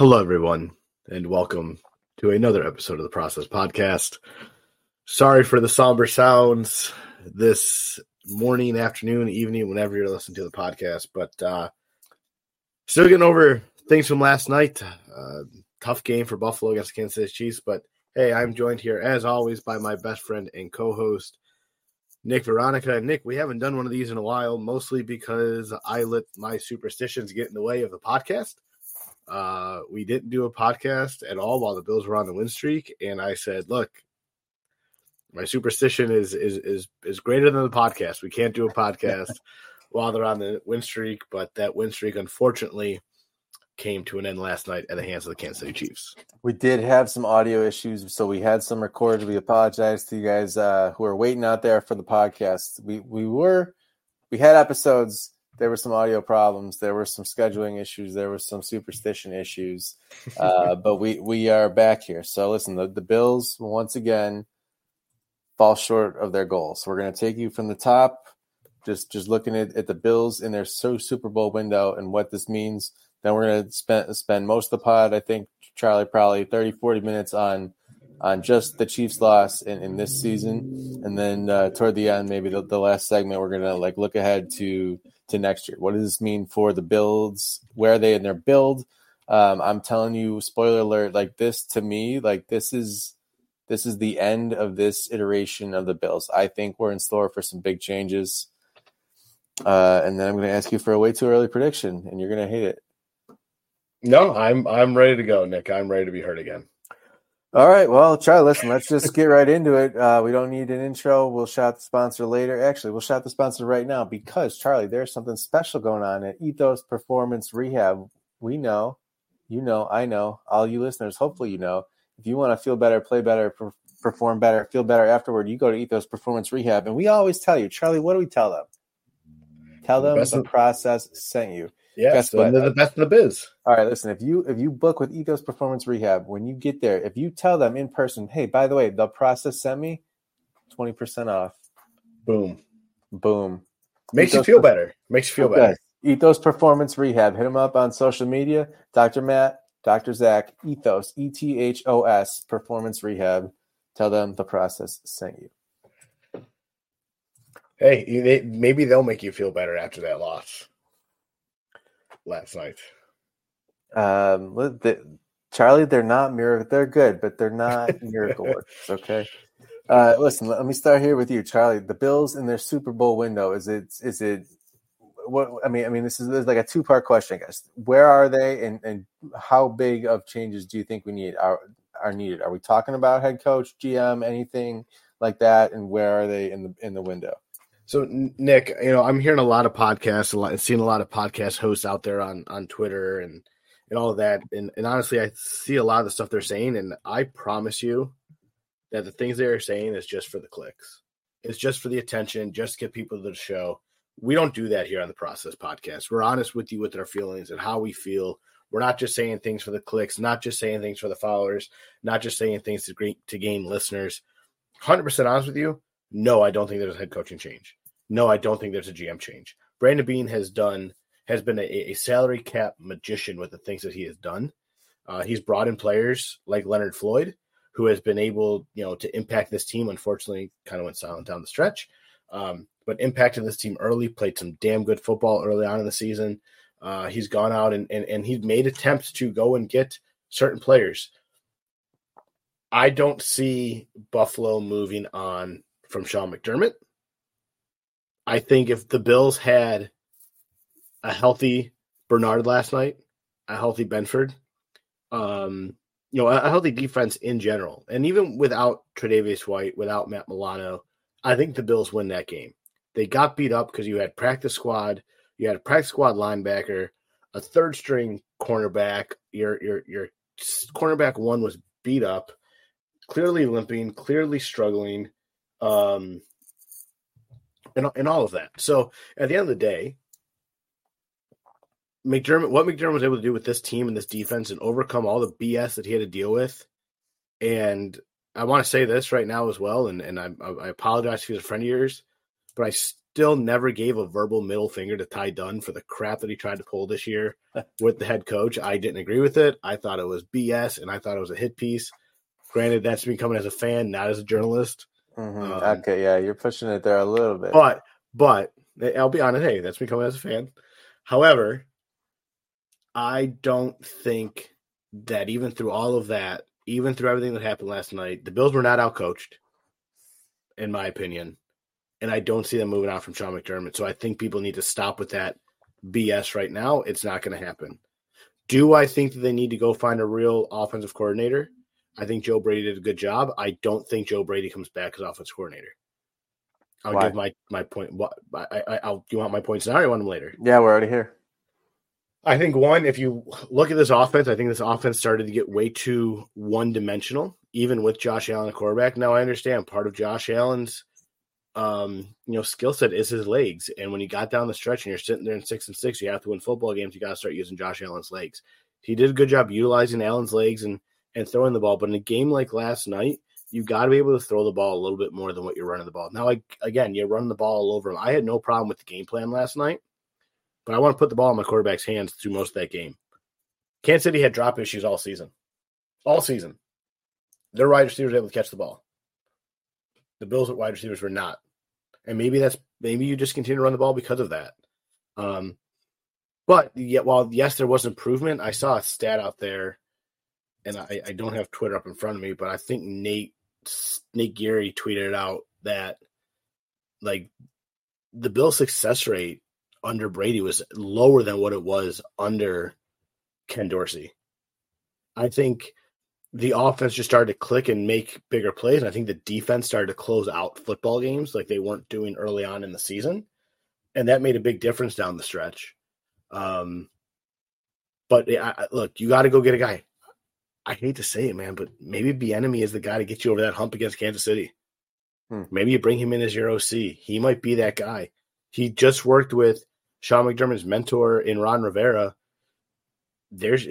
Hello, everyone, and welcome to another episode of the Process Podcast. Sorry for the somber sounds this morning, afternoon, evening, whenever you're listening to the podcast, but uh, still getting over things from last night. Uh, tough game for Buffalo against Kansas City Chiefs, but hey, I'm joined here as always by my best friend and co-host Nick Veronica. Nick, we haven't done one of these in a while, mostly because I let my superstitions get in the way of the podcast. Uh, we didn't do a podcast at all while the Bills were on the win streak, and I said, "Look, my superstition is is is is greater than the podcast. We can't do a podcast while they're on the win streak." But that win streak, unfortunately, came to an end last night at the hands of the Kansas City Chiefs. We did have some audio issues, so we had some recorded. We apologize to you guys uh, who are waiting out there for the podcast. We we were we had episodes there were some audio problems, there were some scheduling issues, there were some superstition issues, uh, but we we are back here. So listen, the, the Bills once again fall short of their goals. So we're going to take you from the top, just just looking at, at the Bills in their so Super Bowl window and what this means. Then we're going to spend spend most of the pod, I think, Charlie, probably 30, 40 minutes on on just the Chiefs' loss in, in this season, and then uh, toward the end, maybe the, the last segment, we're gonna like look ahead to to next year. What does this mean for the builds? Where are they in their build? Um, I'm telling you, spoiler alert, like this to me, like this is this is the end of this iteration of the Bills. I think we're in store for some big changes. Uh, and then I'm going to ask you for a way too early prediction, and you're going to hate it. No, I'm I'm ready to go, Nick. I'm ready to be hurt again. All right. Well, Charlie, listen, let's just get right into it. Uh, we don't need an intro. We'll shout the sponsor later. Actually, we'll shout the sponsor right now because, Charlie, there's something special going on at Ethos Performance Rehab. We know, you know, I know, all you listeners, hopefully you know, if you want to feel better, play better, per- perform better, feel better afterward, you go to Ethos Performance Rehab. And we always tell you, Charlie, what do we tell them? Tell them the, the process sent you. Yeah, Guess so what? they're the uh, best in the biz. All right, listen. If you if you book with Ethos Performance Rehab, when you get there, if you tell them in person, hey, by the way, the process sent me twenty percent off. Boom, boom. Makes Ethos you feel better. Makes you feel okay. better. Ethos Performance Rehab. Hit them up on social media. Dr. Matt, Dr. Zach, Ethos, E T H O S Performance Rehab. Tell them the process sent you. Hey, maybe they'll make you feel better after that loss last night? Um, the, Charlie, they're not miracle. They're good, but they're not miracle workers. Okay. Uh, listen, let me start here with you, Charlie. The Bills in their Super Bowl window is it is it what I mean? I mean, this is, this is like a two part question, I guess. Where are they, and and how big of changes do you think we need are are needed? Are we talking about head coach, GM, anything like that? And where are they in the in the window? So Nick, you know, I'm hearing a lot of podcasts, a lot, seeing a lot of podcast hosts out there on on Twitter and and all of that. And and honestly, I see a lot of the stuff they're saying, and I promise you that the things they're saying is just for the clicks. It's just for the attention, just to get people to the show. We don't do that here on the Process Podcast. We're honest with you with our feelings and how we feel. We're not just saying things for the clicks, not just saying things for the followers, not just saying things to, to gain listeners. 100% honest with you, no, I don't think there's a head coaching change. No, I don't think there's a GM change. Brandon Beane has done has been a, a salary cap magician with the things that he has done. Uh, he's brought in players like Leonard Floyd, who has been able, you know, to impact this team. Unfortunately, kind of went silent down the stretch, um, but impacted this team early. Played some damn good football early on in the season. Uh, he's gone out and, and and he's made attempts to go and get certain players. I don't see Buffalo moving on from Sean McDermott. I think if the Bills had a healthy Bernard last night, a healthy Benford, um, you know, a, healthy defense in general, and even without Tre'Davious White, without Matt Milano, I think the Bills win that game. They got beat up because you had practice squad, you had a practice squad linebacker, a third string cornerback. Your your your cornerback one was beat up, clearly limping, clearly struggling. Um, and, and all of that. So at the end of the day, McDermott, what McDermott was able to do with this team and this defense and overcome all the BS that he had to deal with. And I want to say this right now as well, and, and I, I apologize if he's a friend of yours. but I still never gave a verbal middle finger to Ty Dunne for the crap that he tried to pull this year with the head coach. I didn't agree with it. I thought it was BS and I thought it was a hit piece. Granted, that's me coming as a fan, not as a journalist. Mm-hmm. Um, okay, yeah, you're pushing it there a little bit. But, but I'll be honest. Hey, that's me coming as a fan. However, I don't think that even through all of that, even through everything that happened last night, the Bills were not outcoached, in my opinion. And I don't see them moving out from Sean McDermott. So I think people need to stop with that BS right now. It's not going to happen. Do I think that they need to go find a real offensive coordinator? I think Joe Brady did a good job. I don't think Joe Brady comes back as offensive coordinator. I'll Why? give my my point. What I, I, will You want my points now? Or you want them later? Yeah, we're already here. I think one, if you look at this offense, I think this offense started to get way too one dimensional, even with Josh Allen quarterback. Now I understand part of Josh Allen's um, you know, skill set is his legs. And when you got down the stretch and you're sitting there in six and six, you have to win football games. You got to start using Josh Allen's legs. He did a good job utilizing Allen's legs and and throwing the ball. But in a game like last night, you got to be able to throw the ball a little bit more than what you're running the ball. Now, like again, you're running the ball all over him. I had no problem with the game plan last night. But I want to put the ball in my quarterback's hands through most of that game. Kansas City had drop issues all season. All season. Their wide receivers able to catch the ball. The Bills' wide receivers were not. And maybe that's maybe you just continue to run the ball because of that. Um, but yet, while yes, there was improvement, I saw a stat out there, and I, I don't have Twitter up in front of me, but I think Nate Nate Geary tweeted out that like the Bill success rate under Brady was lower than what it was under Ken Dorsey. I think the offense just started to click and make bigger plays. And I think the defense started to close out football games like they weren't doing early on in the season. And that made a big difference down the stretch. Um, but I, look, you got to go get a guy. I hate to say it, man, but maybe Bieniemy is the guy to get you over that hump against Kansas City. Hmm. Maybe you bring him in as your OC. He might be that guy. He just worked with Sean McDermott's mentor in Ron Rivera. There's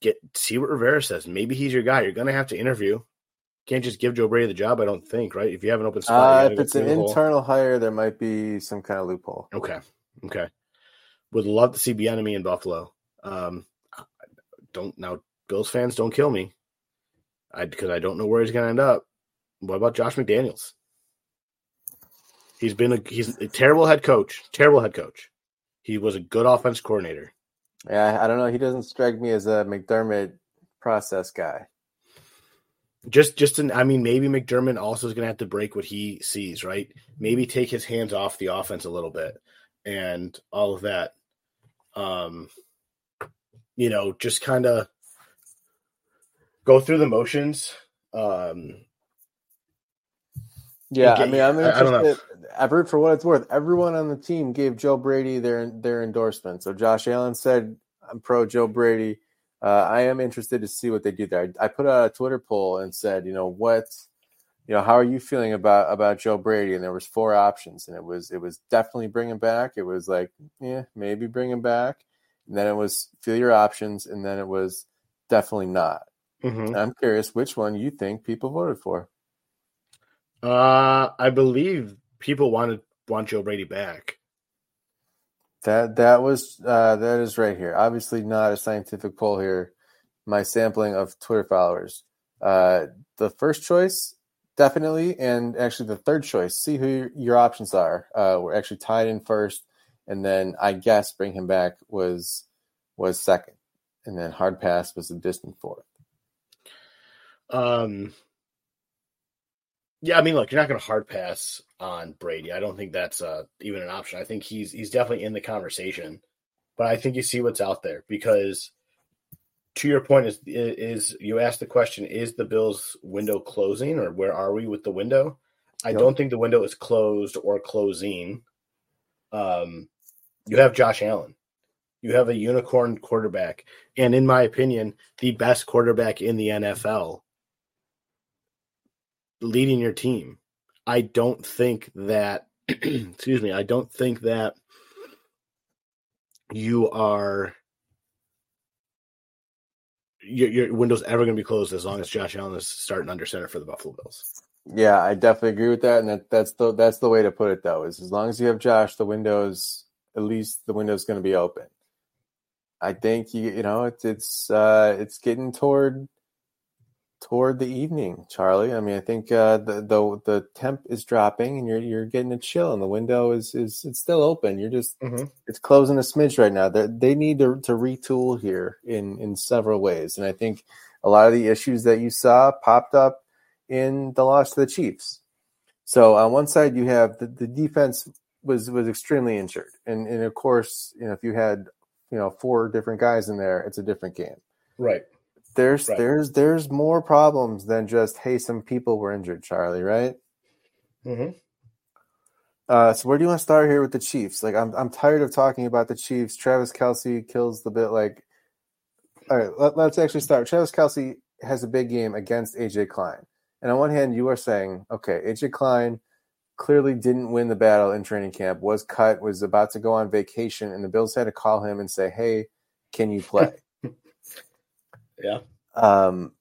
get see what Rivera says. Maybe he's your guy. You're gonna have to interview. Can't just give Joe Brady the job. I don't think. Right? If you have an open spot, uh, if it's an internal hire, there might be some kind of loophole. Okay. Okay. Would love to see Bieniemy in Buffalo. Um, don't now. Bills fans, don't kill me. I because I don't know where he's gonna end up. What about Josh McDaniels? He's been a he's a terrible head coach. Terrible head coach. He was a good offense coordinator. Yeah, I don't know. He doesn't strike me as a McDermott process guy. Just, just an, I mean, maybe McDermott also is going to have to break what he sees, right? Maybe take his hands off the offense a little bit and all of that. Um, you know, just kind of go through the motions. Um, yeah, I mean, I'm interested. I, I don't know. I've heard for what it's worth, everyone on the team gave Joe Brady their their endorsement. So Josh Allen said, "I'm pro Joe Brady." Uh, I am interested to see what they do there. I, I put out a Twitter poll and said, you know, what, you know, how are you feeling about about Joe Brady? And there was four options, and it was it was definitely bring him back. It was like, yeah, maybe bring him back. And then it was feel your options, and then it was definitely not. Mm-hmm. I'm curious which one you think people voted for. Uh, I believe people wanted want Joe Brady back. That that was uh, that is right here. Obviously, not a scientific poll here. My sampling of Twitter followers. Uh, the first choice, definitely, and actually the third choice. See who your, your options are. Uh, we're actually tied in first, and then I guess bring him back was was second, and then hard pass was a distant fourth. Um, yeah, I mean, look, you're not going to hard pass on Brady. I don't think that's uh, even an option. I think he's he's definitely in the conversation, but I think you see what's out there because, to your point, is is you asked the question: Is the Bills' window closing, or where are we with the window? I yep. don't think the window is closed or closing. Um, you have Josh Allen. You have a unicorn quarterback, and in my opinion, the best quarterback in the NFL leading your team. I don't think that excuse me, I don't think that you are your, your window's ever going to be closed as long as Josh Allen is starting under center for the Buffalo Bills. Yeah, I definitely agree with that, and that, that's the that's the way to put it. Though, is as long as you have Josh, the windows at least the window's going to be open. I think you you know it's it's uh, it's getting toward toward the evening, Charlie. I mean, I think uh, the the the temp is dropping, and you're you're getting a chill, and the window is is it's still open. You're just mm-hmm. it's closing a smidge right now. They they need to to retool here in in several ways, and I think a lot of the issues that you saw popped up in the loss to the Chiefs. So on one side, you have the, the defense was was extremely injured, and and of course, you know, if you had you know four different guys in there, it's a different game. Right. There's right. there's there's more problems than just hey, some people were injured, Charlie. Right. Mm-hmm. Uh, so where do you want to start here with the Chiefs? Like I'm I'm tired of talking about the Chiefs. Travis Kelce kills the bit. Like, all right, let, let's actually start. Travis Kelce has a big game against AJ Klein. And on one hand, you are saying, okay, AJ Klein clearly didn't win the battle in training camp, was cut, was about to go on vacation, and the Bills had to call him and say, hey, can you play? yeah. Um,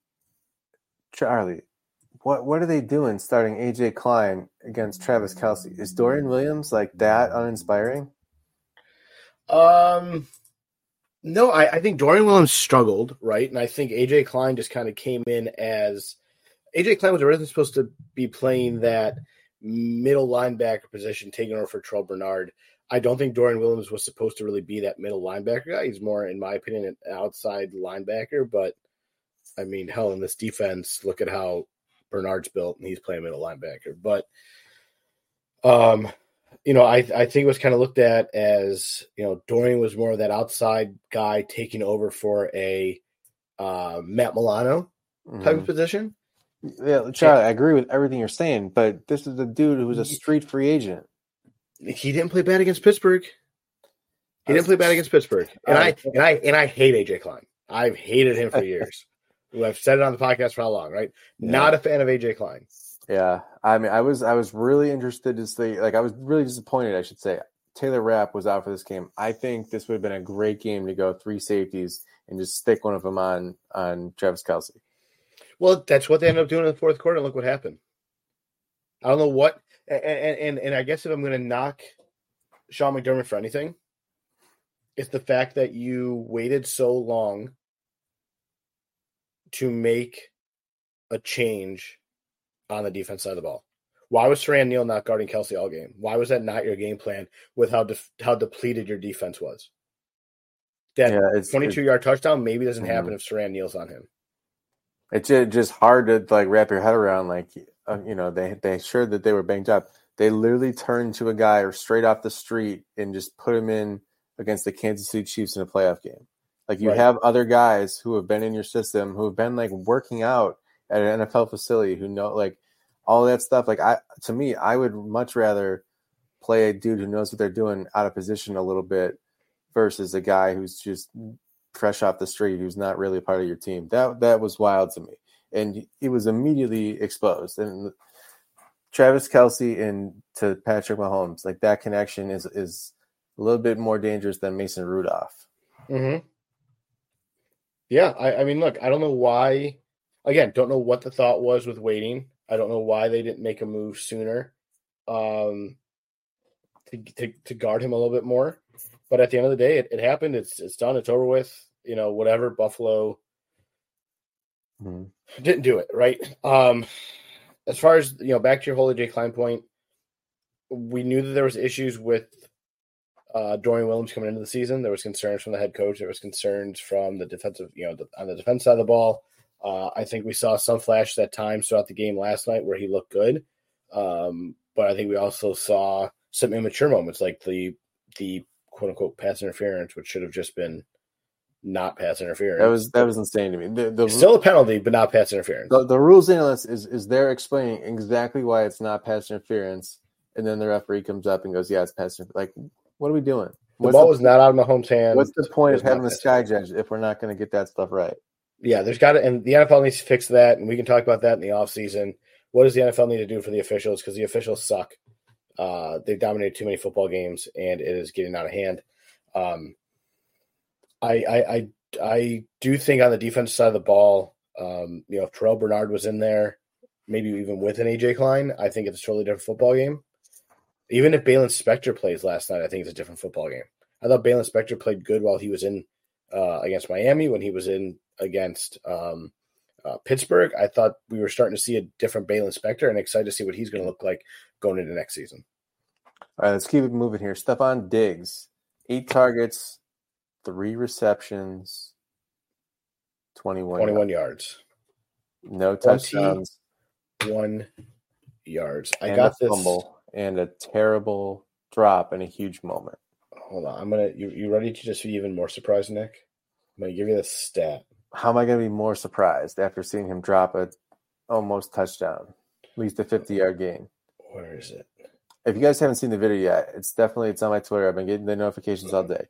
Charlie, what what are they doing starting AJ Klein against Travis Kelce? Is Dorian Williams like that uninspiring? Um, no, I, I think Dorian Williams struggled, right? And I think AJ Klein just kind of came in as AJ Klein was originally supposed to be playing that middle linebacker position, taking over for Terrel Bernard. I don't think Dorian Williams was supposed to really be that middle linebacker guy. He's more, in my opinion, an outside linebacker. But I mean, hell, in this defense, look at how Bernard's built, and he's playing middle linebacker. But, um, you know, I I think it was kind of looked at as you know Dorian was more of that outside guy taking over for a uh, Matt Milano type mm-hmm. of position. Yeah, Charlie, I agree with everything you're saying, but this is a dude who's a street free agent. He didn't play bad against Pittsburgh. He didn't play bad against Pittsburgh, and I and I and I hate AJ Klein. I've hated him for years. I've said it on the podcast for how long, right? Yeah. Not a fan of AJ Klein. Yeah, I mean, I was I was really interested to see, like, I was really disappointed, I should say. Taylor Rapp was out for this game. I think this would have been a great game to go three safeties and just stick one of them on on Travis Kelce. Well, that's what they ended up doing in the fourth quarter. Look what happened. I don't know what, and and and I guess if I'm going to knock Sean McDermott for anything, it's the fact that you waited so long to make a change on the defense side of the ball. Why was Siran Neal not guarding Kelce all game? Why was that not your game plan with how def- how depleted your defense was? That yeah, 22 yard touchdown maybe doesn't mm-hmm. happen if Siran Neal's on him it's just hard to like wrap your head around. Like, uh, you know, they they assured that they were banged up. They literally turned to a guy or straight off the street and just put him in against the Kansas City Chiefs in a playoff game. Like you right. have other guys who have been in your system who have been like working out at an NFL facility who know like all that stuff. Like I to me, I would much rather play a dude who knows what they're doing out of position a little bit versus a guy who's just fresh off the street who's not really part of your team. That that was wild to me, and he was immediately exposed. And Travis Kelce and to Patrick Mahomes, like that connection is is a little bit more dangerous than Mason Rudolph. Mm-hmm. Yeah, I, I mean, look, I don't know why. Again, don't know what the thought was with waiting. I don't know why they didn't make a move sooner um, to, to, to guard him a little bit more. But at the end of the day, it, it happened. It's it's done. It's over with. You know, whatever. Buffalo mm-hmm. didn't do it right. Um, as far as you know, back to your Holy J Klein point, we knew that there was issues with uh, Dorian Williams coming into the season. There was concerns from the head coach. There was concerns from the defensive, you know, the, on the defense side of the ball. Uh, I think we saw some flashes at times throughout the game last night where he looked good, um, but I think we also saw some immature moments, like the the quote unquote pass interference, which should have just been not pass interference. That was that was insane to me. The, the still a penalty, but not pass interference. The, the rules analyst is is there explaining exactly why it's not pass interference, and then the referee comes up and goes, "Yeah, it's pass interference." Like, what are we doing? The What's ball the, was not out of Mahomes' hands. What's the point of having the sky judge if we're not going to get that stuff right? Yeah, there's got to, and the NFL needs to fix that, and we can talk about that in the offseason. What does the NFL need to do for the officials? Because the officials suck. Uh, they've dominated too many football games, and it is getting out of hand. Um, I, I, I, I do think on the defense side of the ball, um, you know, if Terrel Bernard was in there, maybe even with an AJ Klein, I think it's a totally different football game. Even if Baylon Spector plays last night, I think it's a different football game. I thought Baylon Spector played good while he was in uh, against Miami, when he was in against um, uh, Pittsburgh. I thought we were starting to see a different Baylon Spector and excited to see what he's going to look like going into next season. All right, let's keep it moving here. Stefon Diggs, eight targets, three receptions, 21, 21 yards. No touchdowns. One yards. I and got a this. fumble and a terrible drop in a huge moment. Hold on. I'm going to. You, you ready to just be even more surprised, Nick? I'm going to give you this stat. How am I going to be more surprised after seeing him drop a almost touchdown, at least a 50 yard gain? Where is it? If you guys haven't seen the video yet, it's definitely it's on my Twitter. I've been getting the notifications all mm-hmm. day.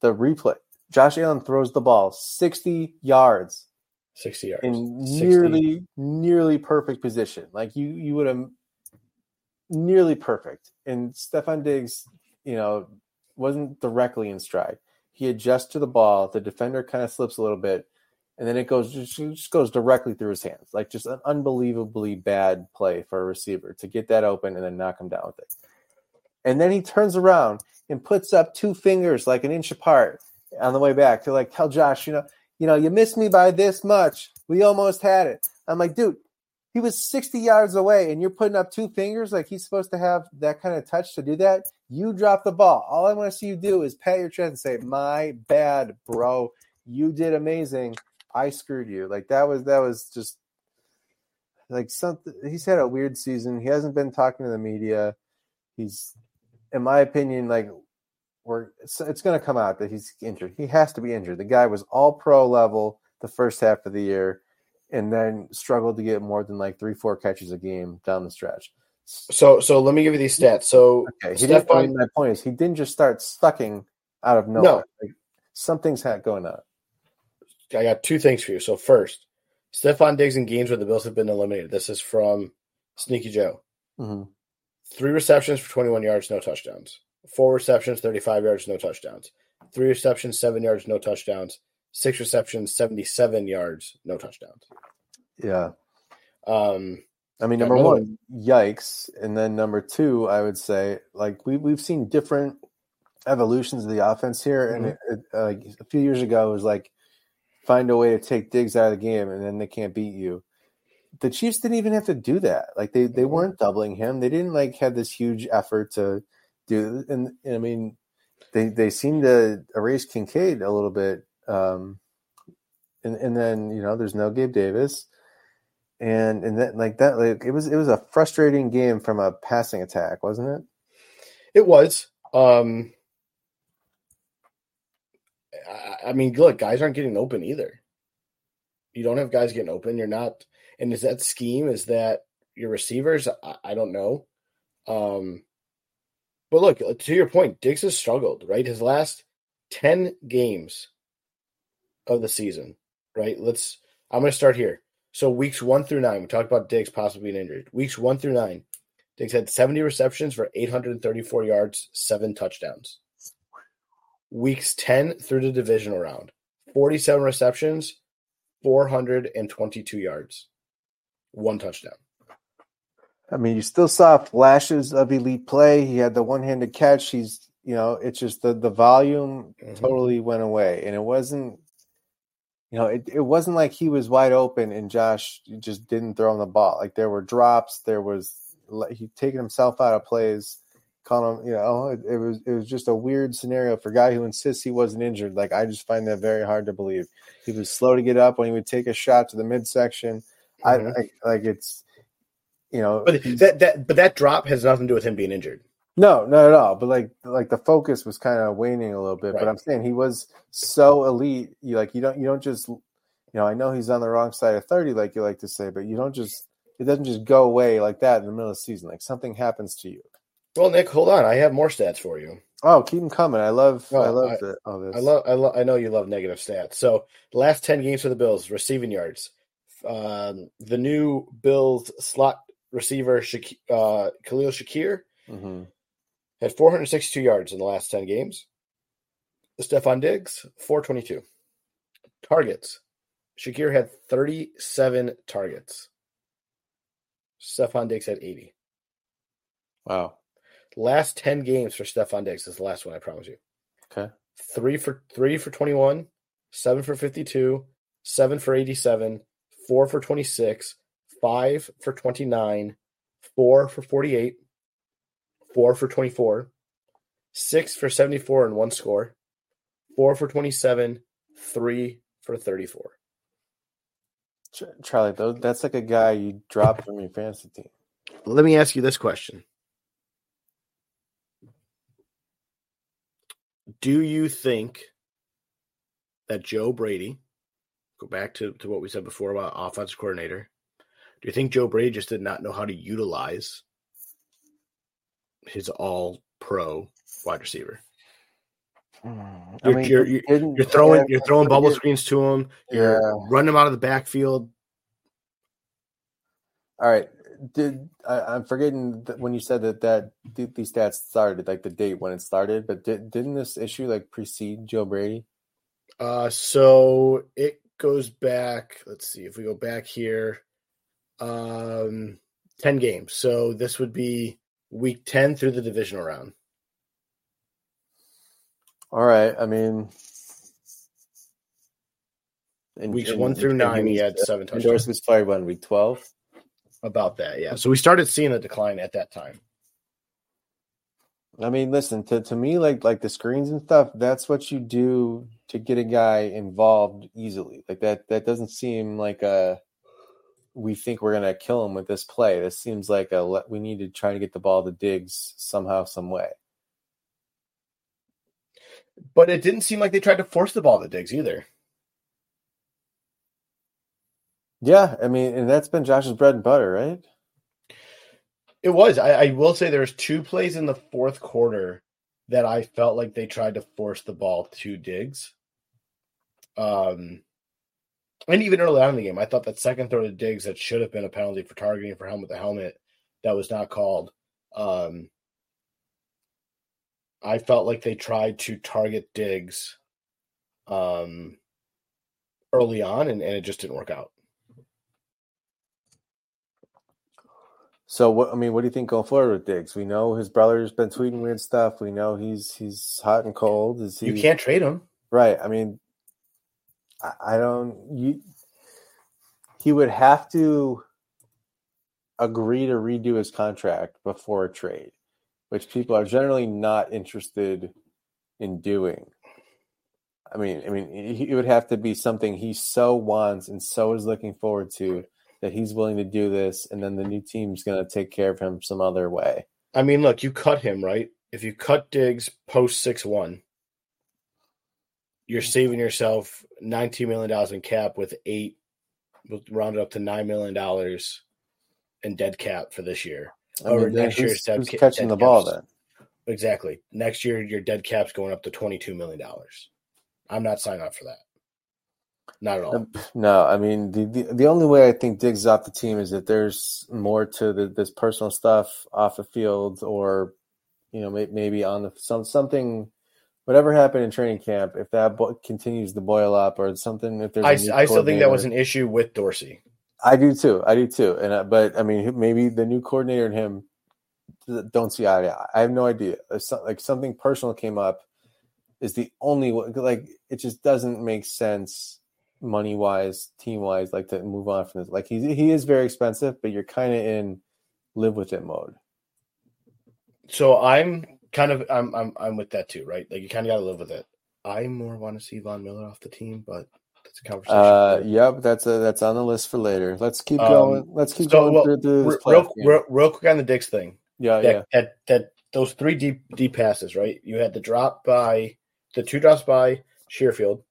The replay. Josh Allen throws the ball 60 yards 60 yards. in 60. nearly nearly perfect position. Like you you would have nearly perfect. And Stefon Diggs, you know, wasn't directly in stride. He adjusts to the ball. The defender kind of slips a little bit, and then it goes just, just goes directly through his hands. Like just an unbelievably bad play for a receiver to get that open and then knock him down with it. And then he turns around and puts up two fingers like an inch apart on the way back to like tell Josh, you know, you know, you missed me by this much. We almost had it. I'm like, dude, he was 60 yards away and you're putting up two fingers like he's supposed to have that kind of touch to do that. You drop the ball. All I want to see you do is pat your chest and say, "My bad, bro. You did amazing. I screwed you." Like that was that was just like something he's had a weird season. He hasn't been talking to the media. He's in my opinion like we're it's, it's going to come out that he's injured. He has to be injured. The guy was all pro level the first half of the year and then struggled to get more than like 3 4 catches a game down the stretch. So, so let me give you these stats. So, Okay, he didn't, I Stefon, mean, my point is he didn't just start sucking out of nowhere. Like, something's had going on. I got two things for you. So, first, Stefon Diggs in games where the Bills have been eliminated. This is from Sneaky Joe. hmm Three receptions for 21 yards, no touchdowns. Four receptions, 35 yards, no touchdowns. Three receptions, seven yards, no touchdowns. Six receptions, 77 yards, no touchdowns. Yeah. Um, I mean, number one, yikes, and then number two, I would say, like we we've seen different evolutions of the offense here, and it, it, uh, like a few years ago, it was like find a way to take Diggs out of the game, and then they can't beat you. The Chiefs didn't even have to do that. Like they they weren't doubling him. They didn't like have this huge effort to do. And, and I mean, they they seemed to erase Kincaid a little bit. Um, and and then you know, there's no Gabe Davis and and that like that like it was it was a frustrating game from a passing attack wasn't it it was. Um, I, I mean, look, guys aren't getting open either. You don't have guys getting open. You're not. And is that scheme? Is that your receivers? I, I don't know. Um, but look, to your point, Diggs has struggled, right? His last 10 games of the season, right? Let's, I'm going to start here. So weeks one through nine, we talked about Diggs possibly being injured. Weeks one through nine, Diggs had 70 receptions for 834 yards, seven touchdowns. Weeks 10 through the divisional round, 47 receptions, 422 yards, one touchdown. i mean you still saw flashes of elite play. He had the one-handed catch. He's you know it's just the the volume Mhm. totally went away. And it wasn't you know it, it wasn't like he was wide open and josh just didn't throw him the ball. Like there were drops. There was he taking himself out of plays calling him you know it, it was it was just a weird scenario for a guy who insists he wasn't injured. Like i just find that very hard to believe. He was slow to get up when he would take a shot to the midsection I. I like it's you know But that that but that drop has nothing to do with him being injured. no, not at all. But like, like the focus was kind of waning a little bit. Right. But I'm saying he was so elite. You like, you don't, you don't just, you know, I know he's on the wrong side of thirty, like you like to say, but you don't just, it doesn't just go away like that in the middle of the season. Like something happens to you. Well, Nick, hold on. I have more stats for you. Oh, keep them coming. I love, Oh, I love I- the, all this. I love, I love, I know you love negative stats. So, last ten games for the Bills, receiving yards. Um, the new Bills slot receiver, Shaq- uh, Khalil Shakir, hmm had 462 yards in the last 10 games. Stefon Diggs, 422. Targets. Shakir had 37 targets. Stefon Diggs had 80. Wow. Last 10 games for Stefon Diggs is the last one, I promise you. Okay. Three for three for 21, seven for 52, seven for 87, four for 26, five for 29, four for 48, four for 24, six for 74 and one score, four for 27, three for 34. Charlie, though, that's like a guy you drop from your fantasy team. Let me ask you this question. Do you think that Joe Brady, go back to, to what we said before about offensive coordinator, do you think Joe Brady just did not know how to utilize his all pro wide receiver? I You're, mean, you're, you're, you're throwing you're throwing bubble screens to him. You're Yeah. running him out of the backfield. All right. Did I, I'm forgetting that when you said that that these stats started, like the date when it started, but did, didn't this issue like precede Joe Brady? Uh, so it goes back. Let's see if we go back here. Um, ten games. So this would be week ten through the divisional round. All right. I mean, and- Weeks and- one through and nine, he had seven touchdowns. was fired when week twelve. About that, yeah. So we started seeing a decline at that time. I mean, listen to to me, like like the screens and stuff. That's what you do to get a guy involved easily. Like that. That doesn't seem like a. We think we're gonna kill him with this play. This seems like a. We need to try to get the ball to Diggs somehow, some way. But it didn't seem like they tried to force the ball to Diggs either. Yeah, I mean, and that's been Josh's bread and butter, right? It was. I, I will say there's two plays in the fourth quarter that I felt like they tried to force the ball to Diggs. Um, and even early on in the game, I thought that second throw to Diggs that should have been a penalty for targeting for helmet to helmet that was not called. Um, I felt like they tried to target Diggs um, early on, and, and it just didn't work out. So what? I mean, what do you think going forward with Diggs? We know his brother's been tweeting weird stuff. We know he's he's hot and cold. Is he? You can't trade him. Right. I mean, I, don't. You. He would have to agree to redo his contract before a trade, which people are generally not interested in doing. I mean, I mean, it would have to be something he so wants and so is looking forward to that he's willing to do this, and then the new team's going to take care of him some other way. I mean, look, you cut him, right? If you cut Diggs post 6 1, you're saving yourself $19 million in cap with eight, we'll round it up to $9 million in dead cap for this year. I Or mean, next year's who's, dead who's ca- catching dead the ball caps. then? Exactly. Next year, your dead cap's going up to $22 million. I'm not signing up for that. Not at all. Um, No, I mean the, the the only way I think Diggs is off the team is that there's more to the, this personal stuff off the field, or you know may, maybe on the some something, whatever happened in training camp. If that bo- continues to boil up, or something, if there's I, I still think that was an issue with Dorsey. I do too. I do too. And uh, but I mean, maybe the new coordinator and him don't see eye to eye. I have no idea. If Like something personal came up is the only. Like it just doesn't make sense money wise, team wise. Like to move on from this. Like he he is very expensive, but you're kind of in live with it mode. So I'm kind of I'm I'm I'm with that too, right? Like you kind of got to live with it. I more want to see Von Miller off the team, but that's a conversation. Uh, yep, that's a that's on the list for later. Let's keep Um, going. Let's keep so, going well, through, through real, this real, real, real quick on the Diggs thing. yeah, that, yeah. that that those three deep deep passes, right? You had the drop by the two drops by Sherfield.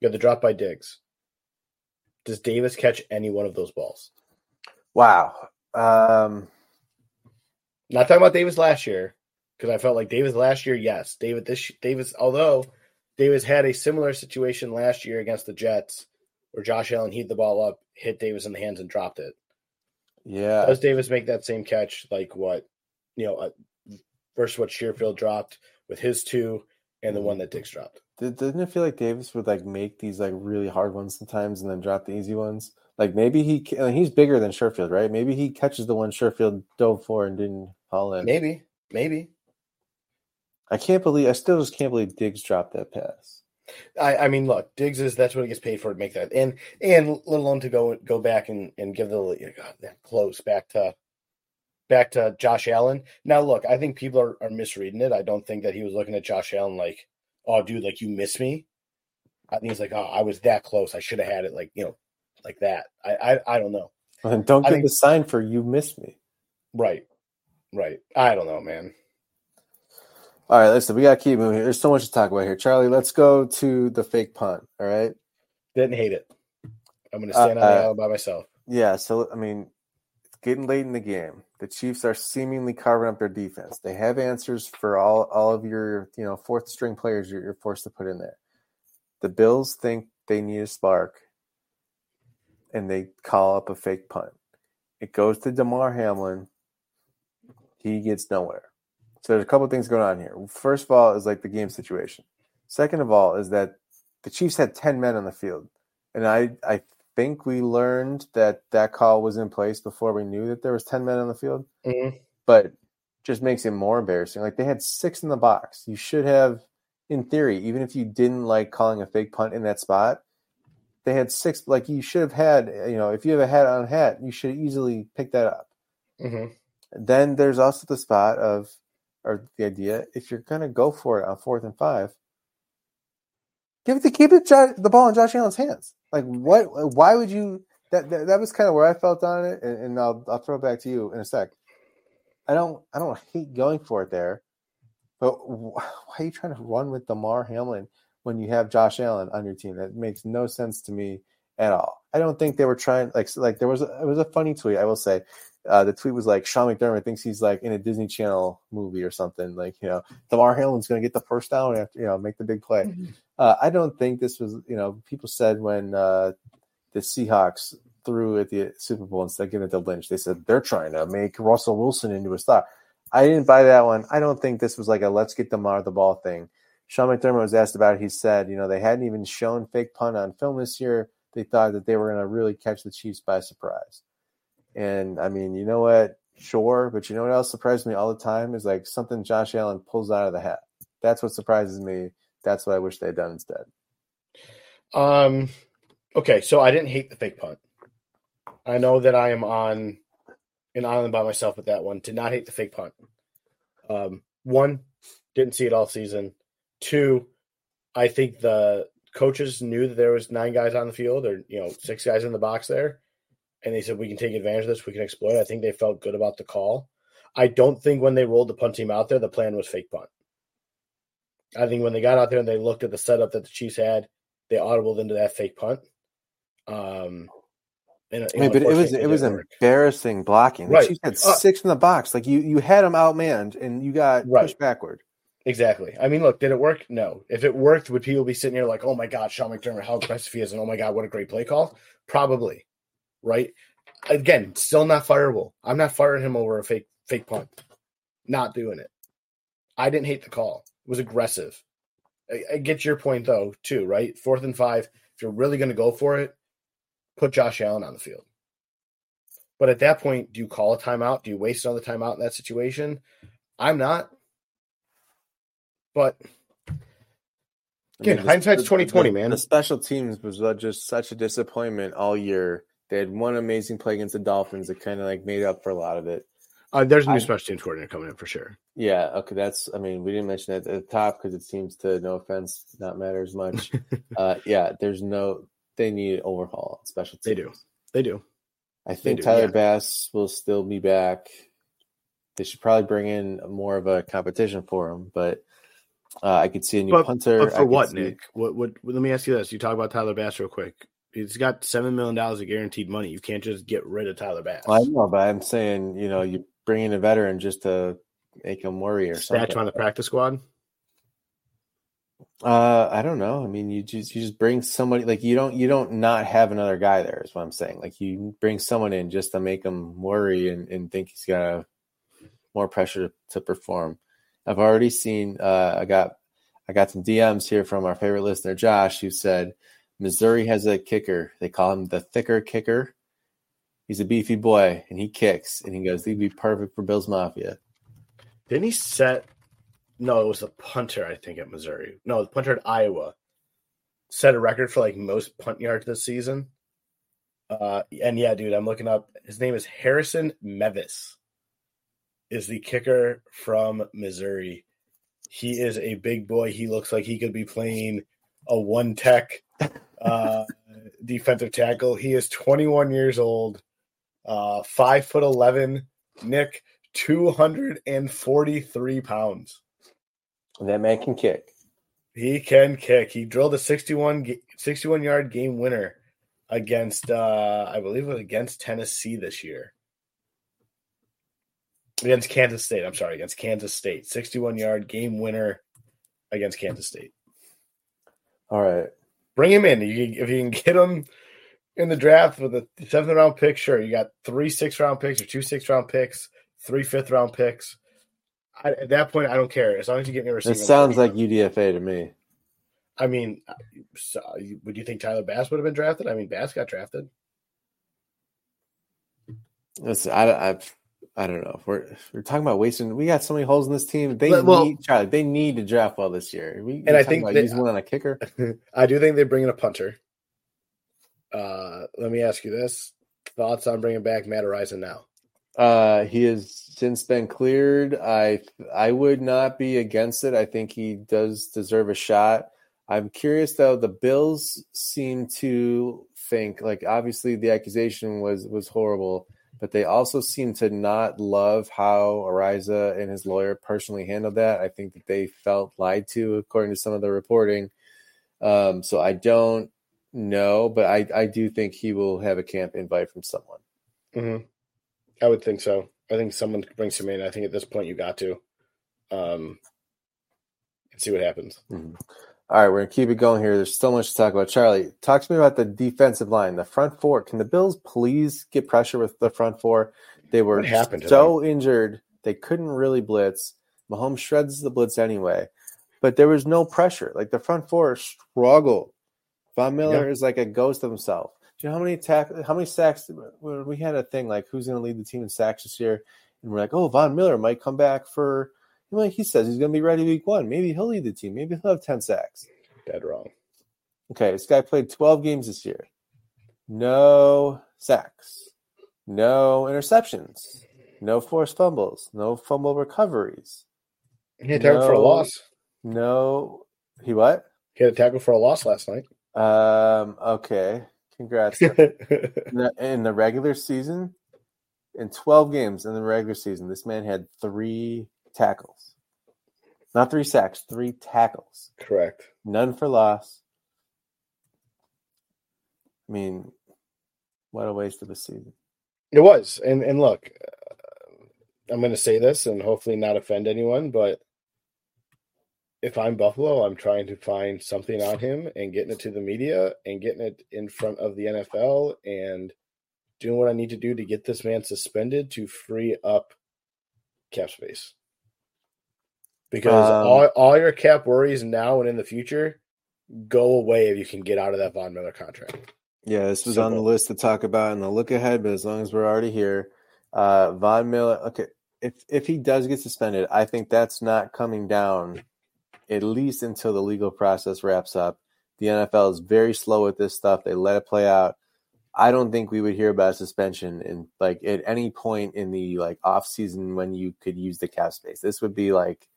You had the drop by Diggs. Does Davis catch any one of those balls? Wow. Um, Not talking about Davis last year, because I felt like Davis last year, yes. David this Davis, although Davis had a similar situation last year against the Jets, where Josh Allen heaved the ball up, hit Davis in the hands, and dropped it. yeah. Does Davis make that same catch like what you know uh, versus what Sherfield dropped with his two and the one that Diggs dropped. Didn't it feel like Davis would like make these like really hard ones sometimes and then drop the easy ones? Like maybe he he's bigger than Sherfield, right? Maybe he catches the one Sherfield dove for and didn't haul in. Maybe, maybe. I can't believe I still just can't believe Diggs dropped that pass. I, I mean, look, Diggs is that's what he gets paid for to make that, and and let alone to go go back and, and give the God, that close back to back to Josh Allen. Now, look, I think people are, are misreading it. I don't think that he was looking at Josh Allen like, "Oh, dude, like you miss me." I think he's like, "Oh, I was that close. I should have had it like you know, like that." I I, I don't know. And don't give think, the sign for you missed me. Right, right. I don't know, man. All right, listen, we got to keep moving. There's so much to talk about here. Charlie, let's go to the fake punt. All right. Didn't hate it. I'm going to stand uh, on the aisle by myself. Yeah. So, I mean, it's getting late in the game. The Chiefs are seemingly carving up their defense. They have answers for all, all of your, you know, fourth string players you're, you're forced to put in there. The Bills think they need a spark and they call up a fake punt. It goes to Damar Hamlin. He gets nowhere. So there's a couple things going on here. First of all, is like the game situation. Second of all, is that the Chiefs had ten men on the field, and I I think we learned that that call was in place before we knew that there was ten men on the field. Mm-hmm. But just makes it more embarrassing. Like they had six in the box. You should have, in theory, even if you didn't like calling a fake punt in that spot, they had six. Like you should have had, you know, if you have a hat on hat, you should easily pick that up. Mm-hmm. Then there's also the spot of or the idea if you're going to go for it on fourth and five, give it to keep it the ball in Josh Allen's hands. Like what? Why would you? That that, that was kind of where I felt on it, and, and I'll I'll throw it back to you in a sec. I don't I don't hate going for it there, but why are you trying to run with Damar Hamlin when you have Josh Allen on your team? That makes no sense to me at all. I don't think they were trying like like there was a, it was a funny tweet I will say uh, the tweet was like Sean McDermott thinks he's like in a Disney Channel movie or something. Like you know, Damar Hamlin's going to get the first down after you know make the big play. Mm-hmm. Uh, I don't think this was you know people said when uh, the Seahawks threw at the Super Bowl instead of giving it to Lynch, they said they're trying to make Russell Wilson into a star. I didn't buy that one. I don't think this was like a let's get Damar the ball thing. Sean McDermott was asked about it. He said, you know, they hadn't even shown fake punt on film this year. They thought that they were going to really catch the Chiefs by surprise. And I mean, you know what? Sure, but you know what else surprised me all the time is like something Josh Allen pulls out of the hat. That's what surprises me. That's what I wish they'd done instead. Um. Okay, so I didn't hate the fake punt. I know that I am on an island by myself with that one. Did not hate the fake punt. Um, one, didn't see it all season. Two, I think the coaches knew that there was nine guys on the field or you know six guys in the box there, and they said we can take advantage of this, we can exploit. I think they felt good about the call. I don't think when they rolled the punt team out there, the plan was fake punt. I think when they got out there and they looked at the setup that the Chiefs had, they audibled into that fake punt. Um, and, and but it was it was work. embarrassing blocking. Right. The Chiefs had uh, six in the box. Like you you had them outmanned and you got right. pushed backward. Exactly. I mean, look, did it work? No. If it worked, would people be sitting here like, "Oh my God, Sean McDermott, how impressive he is," and "Oh my God, what a great play call"? Probably right? Again, still not fireable. I'm not firing him over a fake fake punt. Not doing it. I didn't hate the call. It was aggressive. I, I get your point though, too, right? Fourth and five. If you're really going to go for it, put Josh Allen on the field. But at that point, do you call a timeout? Do you waste another timeout in that situation? I'm not. But again, I mean, hindsight's twenty twenty, man. The special teams was just such a disappointment all year. They had one amazing play against the Dolphins that kind of like made up for a lot of it. Uh, there's a new I, special teams coordinator coming in for sure. Yeah, okay, that's. I mean, we didn't mention it at the top because it seems to, no offense, not matter as much. uh, yeah, there's no. They need overhaul special teams. They do. They do. I think do, Tyler yeah. Bass will still be back. They should probably bring in more of a competition for him, but uh, I could see a new but, punter. But for what, see... Nick? What, what? Let me ask you this: You talk about Tyler Bass real quick he's got seven million dollars of guaranteed money. You can't just get rid of Tyler Bass. Well, I know, but I'm saying you know you bring in a veteran just to make him worry or something. Statue on the practice squad. Uh, I don't know. I mean, you just you just bring somebody like you don't you don't not have another guy there. Is what I'm saying. Like you bring someone in just to make him worry and, and think he's got a, more pressure to perform. I've already seen. Uh, I got I got some DMs here from our favorite listener, Josh, who said Missouri has a kicker. They call him the thicker kicker. He's a beefy boy and he kicks. And he goes, he'd be perfect for Bills Mafia. Didn't he set? No, it was the punter, I think, at Missouri. No, the punter at Iowa set a record for like most punt yards this season. Uh, and yeah, dude, I'm looking up. His name is Harrison Mevis. Is the kicker from Missouri? He is a big boy. He looks like he could be playing a one tech uh, defensive tackle. He is 21 years old, uh, five foot 11. Nick, 243 pounds. That man can kick. He can kick. He drilled a 61, 61 yard game winner against, uh, I believe it was against Tennessee this year. Against Kansas State. I'm sorry, against Kansas State. 61 yard game winner against Kansas State. All right. Bring him in. if you can get him in the draft with a seventh round pick, sure. You got three six round picks or two six round picks, three fifth round picks. I, at that point, I don't care as long as you get me receiving. It sounds like UDFA to me. I mean, uh, so, would you think Tyler Bass would have been drafted? I mean, Bass got drafted. Listen, I, I, I don't know. If we're we're talking about wasting. We got so many holes in this team. They well, need Charlie. They need to draft well this year. We, and I think they, using one on a kicker. I do think they bring in a punter. Uh, let me ask you this: thoughts on bringing back Matt Araiza now? Uh, he has since been cleared. I I would not be against it. I think he does deserve a shot. I'm curious though. The Bills seem to think like obviously the accusation was was horrible, but they also seem to not love how Araiza and his lawyer personally handled that. I think that they felt lied to, according to some of the reporting. Um, so I don't know, but I I do think he will have a camp invite from someone. Mm-hmm. I would think so. I think someone brings him in. I think at this point you got to, um, and see what happens. Mm-hmm. All right, we're gonna keep it going here. There's so much to talk about. Charlie, talk to me about the defensive line, the front four. Can the Bills please get pressure with the front four? They were so injured they couldn't really blitz. Mahomes shreds the blitz anyway, but there was no pressure. Like the front four struggled. Von Miller yeah. is like a ghost of himself. Do you know how many tack, how many sacks? We had a thing like who's going to lead the team in sacks this year, and we're like, oh, Von Miller might come back for. Know, he says he's going to be ready week one. Maybe he'll lead the team. Maybe he'll have ten sacks. Dead wrong. Okay, this guy played twelve games this year. No sacks, no interceptions, no forced fumbles, no fumble recoveries. He had no, for a loss. No, he what? He had a tackle for a loss last night. Um. Okay. Congrats. in, the, in the regular season, in 12 games in the regular season, this man had three tackles. Not three sacks, three tackles. Correct. None for loss. I mean, what a waste of a season. It was. And and look, uh, I'm going to say this and hopefully not offend anyone, but if I'm Buffalo, I'm trying to find something on him and getting it to the media and getting it in front of the NFL and doing what I need to do to get this man suspended to free up cap space. Because um, all, all your cap worries now and in the future go away if you can get out of that Von Miller contract. Yeah, this was Simple. on the list to talk about in the look ahead, but as long as we're already here, uh, Von Miller. Okay, if if he does get suspended, I think that's not coming down at least until the legal process wraps up. The NFL is very slow with this stuff. They let it play out. I don't think we would hear about a suspension in like at any point in the like off season when you could use the cap space. This would be like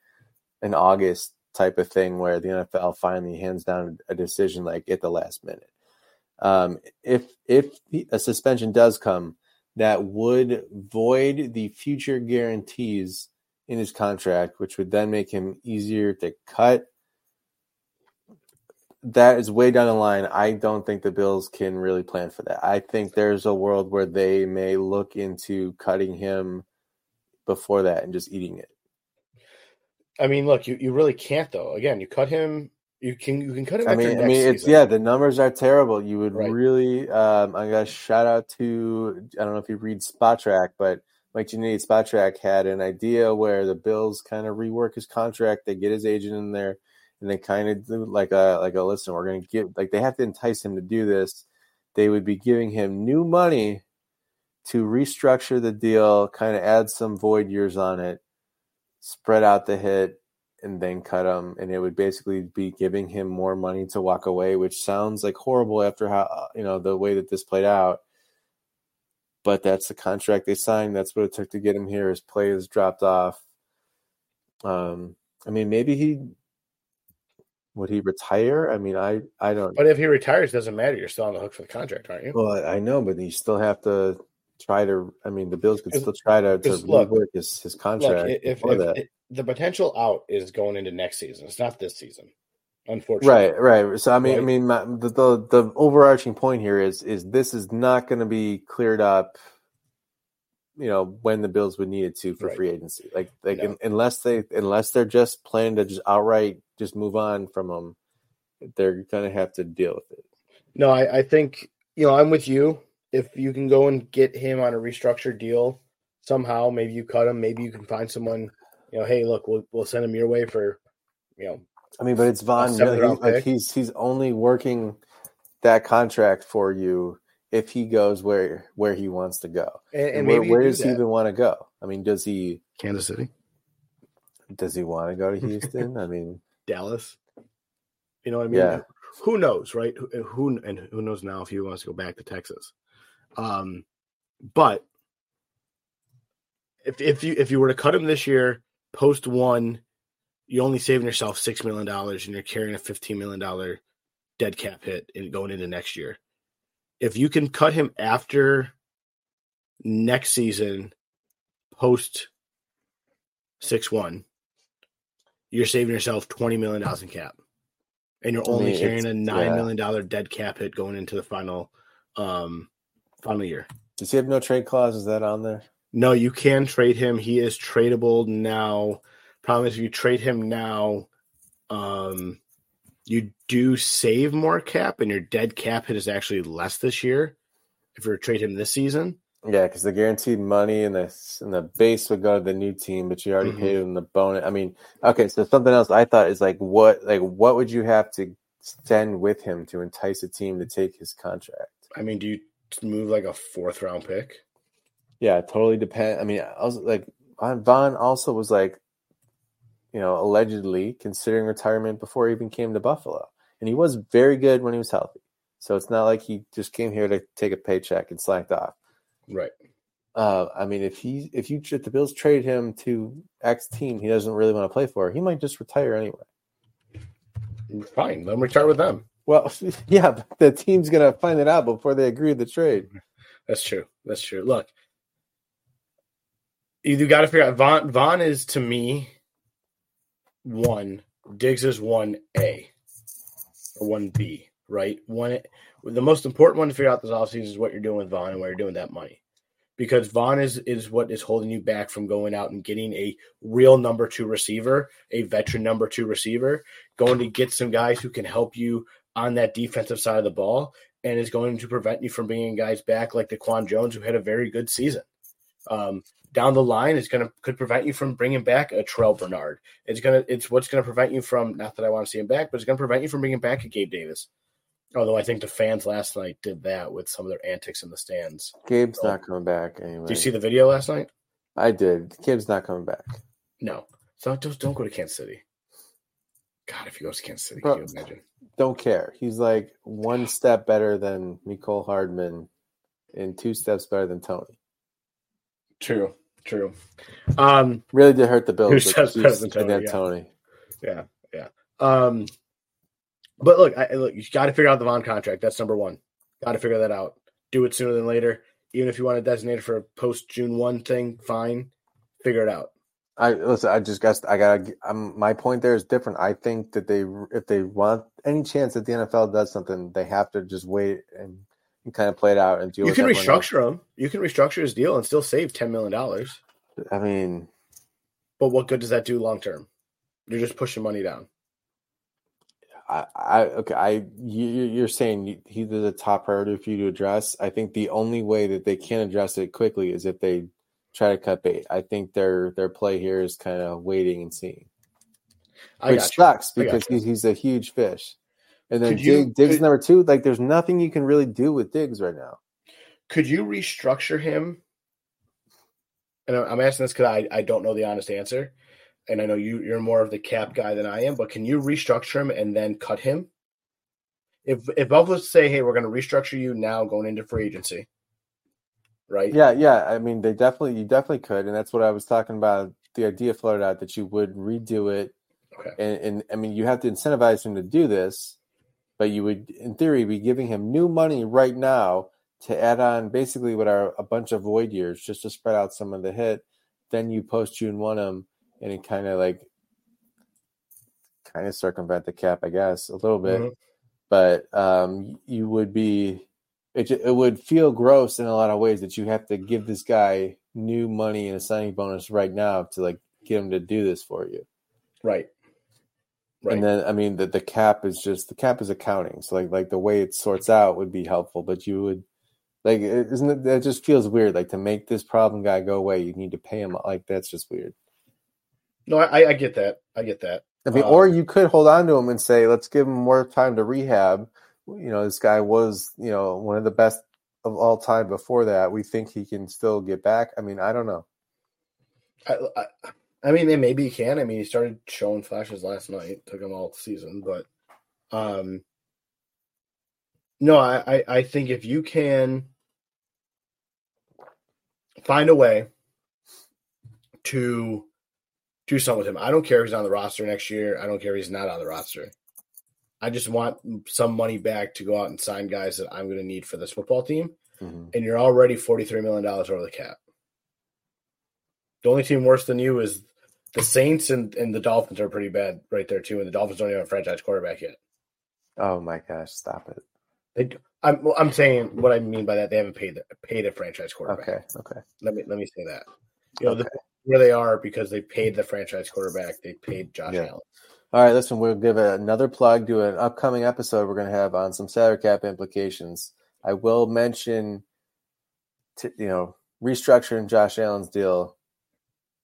an August type of thing where the NFL finally hands down a decision like at the last minute. Um, if if a suspension does come, that would void the future guarantees in his contract, which would then make him easier to cut. That is way down the line. I don't think the Bills can really plan for that. I think there's a world where they may look into cutting him before that and just eating it. I mean, look, you, you really can't though. Again, you cut him. You can you can cut him. I mean, I mean, it's season. yeah. The numbers are terrible. You would right. really. Um, I got a shout out to I don't know if you read Spotrac, but Mike Ginnitti Spot Track had an idea where the Bills kind of rework his contract. They get his agent in there and they kind of do like a like a listen, we're going to give like they have to entice him to do this. They would be giving him new money to restructure the deal, kind of add some void years on it, spread out the hit, and then cut him. And it would basically be giving him more money to walk away, which sounds like horrible after how you know the way that this played out. But that's the contract they signed. That's what it took to get him here. His play has dropped off. Um, I mean, maybe he would he retire? I mean, I I don't. But if he retires, doesn't matter. You're still on the hook for the contract, aren't you? Well, I know, but you still have to try to. I mean, the Bills could still try to, to look, rework his his contract. Look, if, if, if the potential out is going into next season, it's not this season, unfortunately. Right, right. So I mean, I mean, my, the, the the overarching point here is is this is not going to be cleared up. You know when the Bills would need it to for Right. free agency, like like No. un- unless they unless they're just planning to just outright just move on from them, they're going to have to deal with it. No, I, I think you know I'm with you. If you can go and get him on a restructured deal somehow, maybe you cut him. Maybe you can find someone. You know, hey, look, we'll we'll send him your way for, you know, I mean, but it's Von Miller. round He's, like he's he's only working that contract for you if he goes where where he wants to go. and, and And where, maybe you where do does he even want to go? I mean, does he Kansas City, does he want to go to Houston? I mean, Dallas. You know what I mean? Yeah. Who knows, right? Who, who and who knows now if he wants to go back to Texas? Um, but if if you if you were to cut him this year, post one, you're only saving yourself six million dollars, and you're carrying a fifteen million dollar dead cap hit in going into next year. If you can cut him after next season, post six one, you're saving yourself twenty million dollars in cap, and you're I only mean, carrying a nine yeah. million dollar dead cap hit going into the final, um, final year. does he have no trade clause? Is that on there? No, you can trade him. He is tradable now. Problem is, if you trade him now, um, you do save more cap, and your dead cap hit is actually less this year. If you trade him this season, Yeah, because the guaranteed money and the and the base would go to the new team, but you already Mhm. paid him the bonus. I mean, okay, so something else I thought is like what like what would you have to send with him to entice a team to take his contract? I mean, do you move like a fourth round pick? Yeah, it totally depend. I mean, I was like Von Vaughn also was like, you know, allegedly considering retirement before he even came to Buffalo, and he was very good when he was healthy. So it's not like he just came here to take a paycheck and slacked off. Right. Uh, I mean, if he if you if the Bills trade him to X team he doesn't really want to play for, he might just retire anyway. Fine. Let him retire with them. Well, yeah, the team's gonna find it out before they agree to the trade. That's true. That's true. Look, you got to figure out Von. Von is to me one. Diggs is one A or one B. Right. One. The most important one to figure out this offseason is what you're doing with Von and where you're doing that money, because Von is is what is holding you back from going out and getting a real number two receiver, a veteran number two receiver, going to get some guys who can help you on that defensive side of the ball and is going to prevent you from bringing guys back like DaQuan Jones, who had a very good season. Um, down the line, it's going to could prevent you from bringing back a Terrel Bernard. It's gonna it's what's going to prevent you from not that I want to see him back, but it's going to prevent you from bringing back a Gabe Davis. Although I think the fans last night did that with some of their antics in the stands. Gabe's not coming back anyway. Did you see the video last night? I did. Gabe's not coming back. No. So just don't go to Kansas City. God, if he goes to Kansas City, Bro. can you imagine? Don't care. He's like one step better than Mecole Hardman, and two steps better than Tony. True, true. Um, Really did hurt the Bills. Two steps better than and Tony, then yeah. Tony. Yeah, yeah. Um, but look, I, look, you got to figure out the Von contract. That's number one. Got to figure that out. Do it sooner than later. Even if you want to designate it for a post June one thing, fine. Figure it out. I listen. I just guess I gotta. Um, my point there is different. I think that they, if they want any chance that the NFL does something, they have to just wait and, and kind of play it out and deal. You can restructure him. You can restructure his deal and still save ten million dollars. I mean, But what good does that do long term? You're just pushing money down. I, I okay. I you, you're saying he's a top priority for you to address. I think the only way that they can address it quickly is if they try to cut bait. I think their their play here is kind of waiting and seeing. I which sucks because he's, he's a huge fish. And then you- Dig, Diggs could- number two. Like, there's nothing you can really do with Diggs right now. Could you restructure him? And I'm asking this because I, I don't know the honest answer, and I know you you're more of the cap guy than I am. But can you restructure him and then cut him? If if Buffalo say, hey, we're going to restructure you now going into free agency, right? Yeah, yeah. I mean, they definitely, you definitely could, and that's what I was talking about. The idea floated out that you would redo it, Okay. and, and I mean, you have to incentivize him to do this, but you would, in theory, be giving him new money right now to add on basically what are a bunch of void years just to spread out some of the hit. Then you post June one them, and it kind of like kind of circumvent the cap, I guess, a little bit. Mhm. But um, you would be it, it would feel gross in a lot of ways that you have to give this guy new money and a signing bonus right now to like get him to do this for you. Right. Right. And then I mean the, the cap is just the cap is accounting. So like like the way it sorts out would be helpful, but you would like it- isn't it that just feels weird. Like to make this problem guy go away, you need to pay him like that's just weird. no, I, I get that. I get that. I mean, Um, or you could hold on to him and say, let's give him more time to rehab. You know, this guy was, you know, one of the best of all time before that. We think he can still get back. I mean, I don't know. I, I, I mean, maybe he can. I mean, he started showing flashes last night. Took him all season, but um, no, I, I, I think if you can find a way to do something with him, I don't care if he's on the roster next year. I don't care if he's not on the roster. I just want some money back to go out and sign guys that I'm going to need for this football team. Mhm. And you're already $43 million over the cap. The only team worse than you is the Saints and, and the Dolphins are pretty bad right there too. And the Dolphins don't even have a franchise quarterback yet. Oh my gosh, stop it. They, I'm, I'm saying what I mean by that they haven't paid the, paid a franchise quarterback. Okay, okay. Let me let me say that. You know the, where they are because they paid the franchise quarterback. They paid Josh Yeah. Allen. All right, listen, we'll give another plug to an upcoming episode we're going to have on some salary cap implications. I will mention, t- you know, restructuring Josh Allen's deal,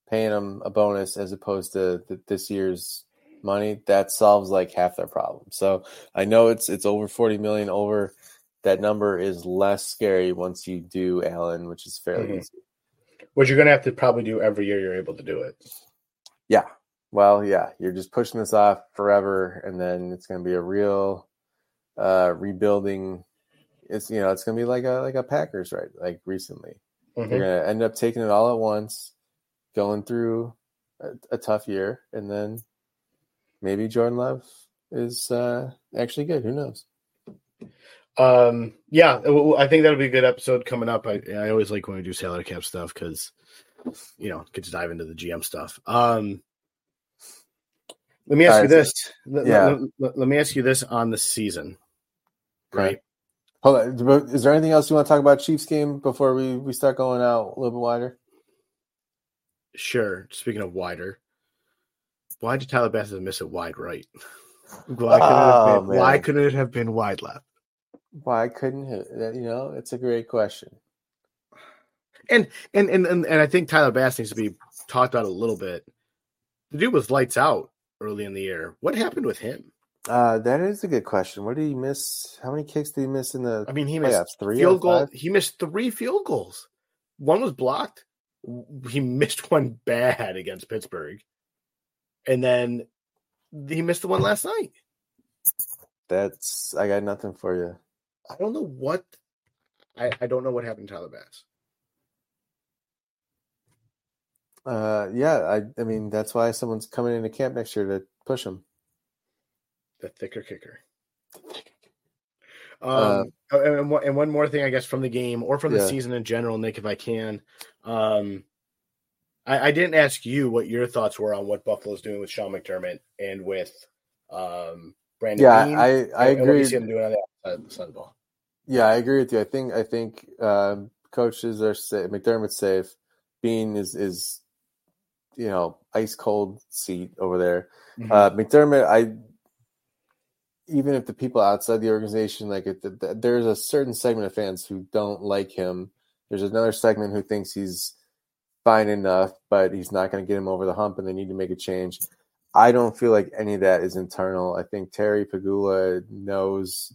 paying him a bonus as opposed to th- this year's money. That solves like half their problem. So I know it's it's over forty million over. That number is less scary once you do Allen, which is fairly Mhm. easy. Which you're going to have to probably do every year you're able to do it. Yeah. Well, yeah, you're just pushing this off forever, and then it's going to be a real uh, rebuilding. It's you know it's going to be like a like a Packers right like recently. Mhm. They're going to end up taking it all at once, going through a, a tough year, and then maybe Jordan Love is uh, actually good. Who knows? Um, yeah, I think that'll be a good episode coming up. I, I always like when we do salary cap stuff because, you know, get to dive into the GM stuff. Um, let me ask All you this. Let, yeah. let- let- let me ask you this on the season, right? Hold on. Is there anything else you want to talk about Chiefs game before we we start going out a little bit wider? Sure. Speaking of wider, why did Tyler Bassett miss it wide right? Why couldn't, it, Oh, have been, why couldn't it have been wide left? Why couldn't it? You know, it's a great question. And and and and, and I think Tyler Bass needs to be talked about a little bit. The dude was lights out early in the year. What happened with him? Uh, that is a good question. What did he miss? How many kicks did he miss in the I mean, he missed? Three field goal. He missed three field goals. One was blocked. He missed one bad against Pittsburgh, and then he missed the one last night. That's I got nothing for you. I don't know what. I, I don't know what happened to Tyler Bass. Uh, yeah, I I mean that's why someone's coming into camp next year to push him. The thicker kicker. Uh, Um, and, one, and one more thing, I guess, from the game or from the Yeah. season in general, Nick, if I can. Um, I, I didn't ask you what your thoughts were on what Buffalo's doing with Sean McDermott and with um, Brandon. Yeah, Beane I I and- and what you agree. see him doing on the outside of the Sun Bowl. Yeah, I agree with you. I think I think um, coaches are safe. McDermott's safe. Beane is is you know ice cold seat over there. Mhm. Uh, McDermott, I even if the people outside the organization like it, th- th- there's a certain segment of fans who don't like him. There's another segment who thinks he's fine enough, but he's not going to get him over the hump, and they need to make a change. I don't feel like any of that is internal. I think Terry Pegula knows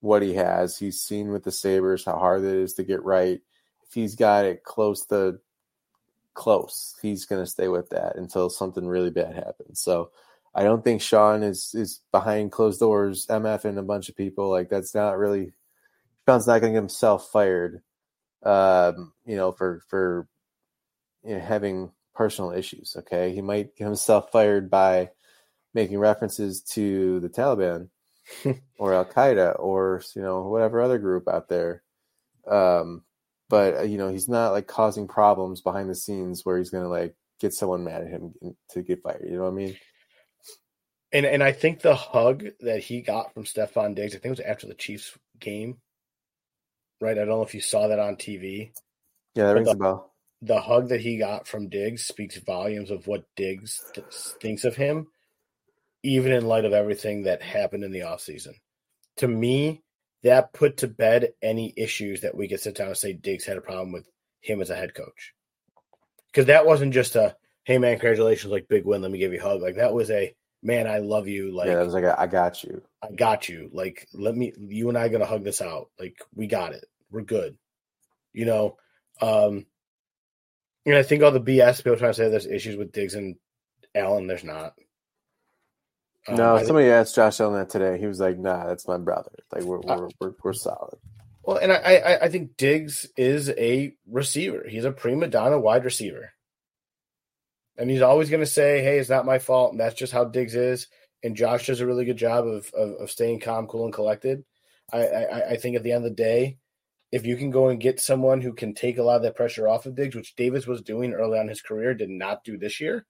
what he has. He's seen with the Sabres how hard it is to get right. If he's got it close to close, he's going to stay with that until something really bad happens. So I don't think Sean is is behind closed doors, MF and a bunch of people. Like that's not really Sean's not going to get himself fired. Um, you know, for for you know, having personal issues. Okay, he might get himself fired by making references to the Taliban or Al Qaeda or you know whatever other group out there. Um, but uh, you know he's not like causing problems behind the scenes where he's going to like get someone mad at him to get fired. You know what I mean? And and I think the hug that he got from Stefon Diggs, I think it was after the Chiefs game. Right? I don't know if you saw that on TV. Yeah, that rings the, a bell. The hug that he got from Diggs speaks volumes of what Diggs th- thinks of him, even in light of everything that happened in the offseason. To me, that put to bed any issues that we could sit down and say Diggs had a problem with him as a head coach. Because that wasn't just a, hey man, congratulations, like big win, let me give you a hug. Like that was a, man, I love you. Like, yeah, that was like, I got you. I got you. Like, let me, you and I to hug this out. Like, we got it. We're good. You know, um, and I think all the BS people trying to say there's issues with Diggs and Allen, there's not. Um, no, somebody think, asked Josh Allen that today. He was like, "Nah, that's my brother. Like, we're we're, we're, we're solid." Well, and I, I I think Diggs is a receiver. He's a prima donna wide receiver. And he's always going to say, "Hey, it's not my fault," and that's just how Diggs is. And Josh does a really good job of of, of staying calm, cool, and collected. I, I, I think at the end of the day, if you can go and get someone who can take a lot of that pressure off of Diggs, which Davis was doing early on in his career, did not do this year.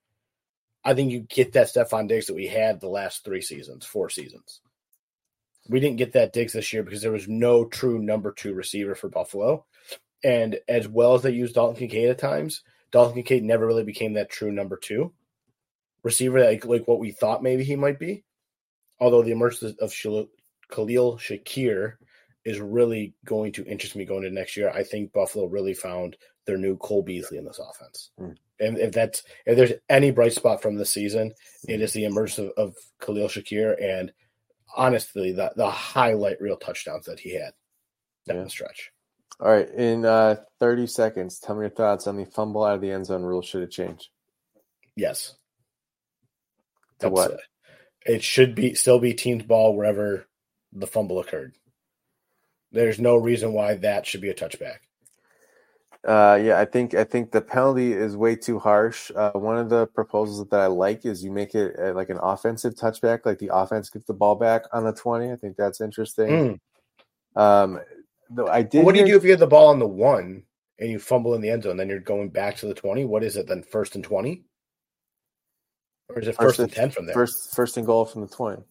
I think you get that Stefon Diggs that we had the last three seasons, four seasons. We didn't get that Diggs this year because there was no true number two receiver for Buffalo. And as well as they used Dalton Kincaid at times, Dalton Kincaid never really became that true number two receiver, like, like what we thought maybe he might be. Although the emergence of Khalil Shakir is really going to interest me going into next year. I think Buffalo really found their new Cole Beasley in this offense. Mm. And if that's if there's any bright spot from this season, it is the emergence of, of Khalil Shakir and honestly the the highlight reel touchdowns that he had down yeah. the stretch. All right, in uh, 30 seconds, tell me your thoughts on the fumble out of the end zone rule. Should it change? Yes. To That's, what? Uh, it should be still be team's ball wherever the fumble occurred. There's no reason why that should be a touchback. Uh, yeah, I think I think the penalty is way too harsh. Uh, one of the proposals that I like is you make it uh, like an offensive touchback, like the offense gets the ball back on the twenty. I think that's interesting. Mm. Um, though I did. what do you do if you have the ball on the one and you fumble in the end zone? Then you're going back to the twenty. What is it then? First and twenty, or is it first, first and ten from there? First, first and goal from the twenty.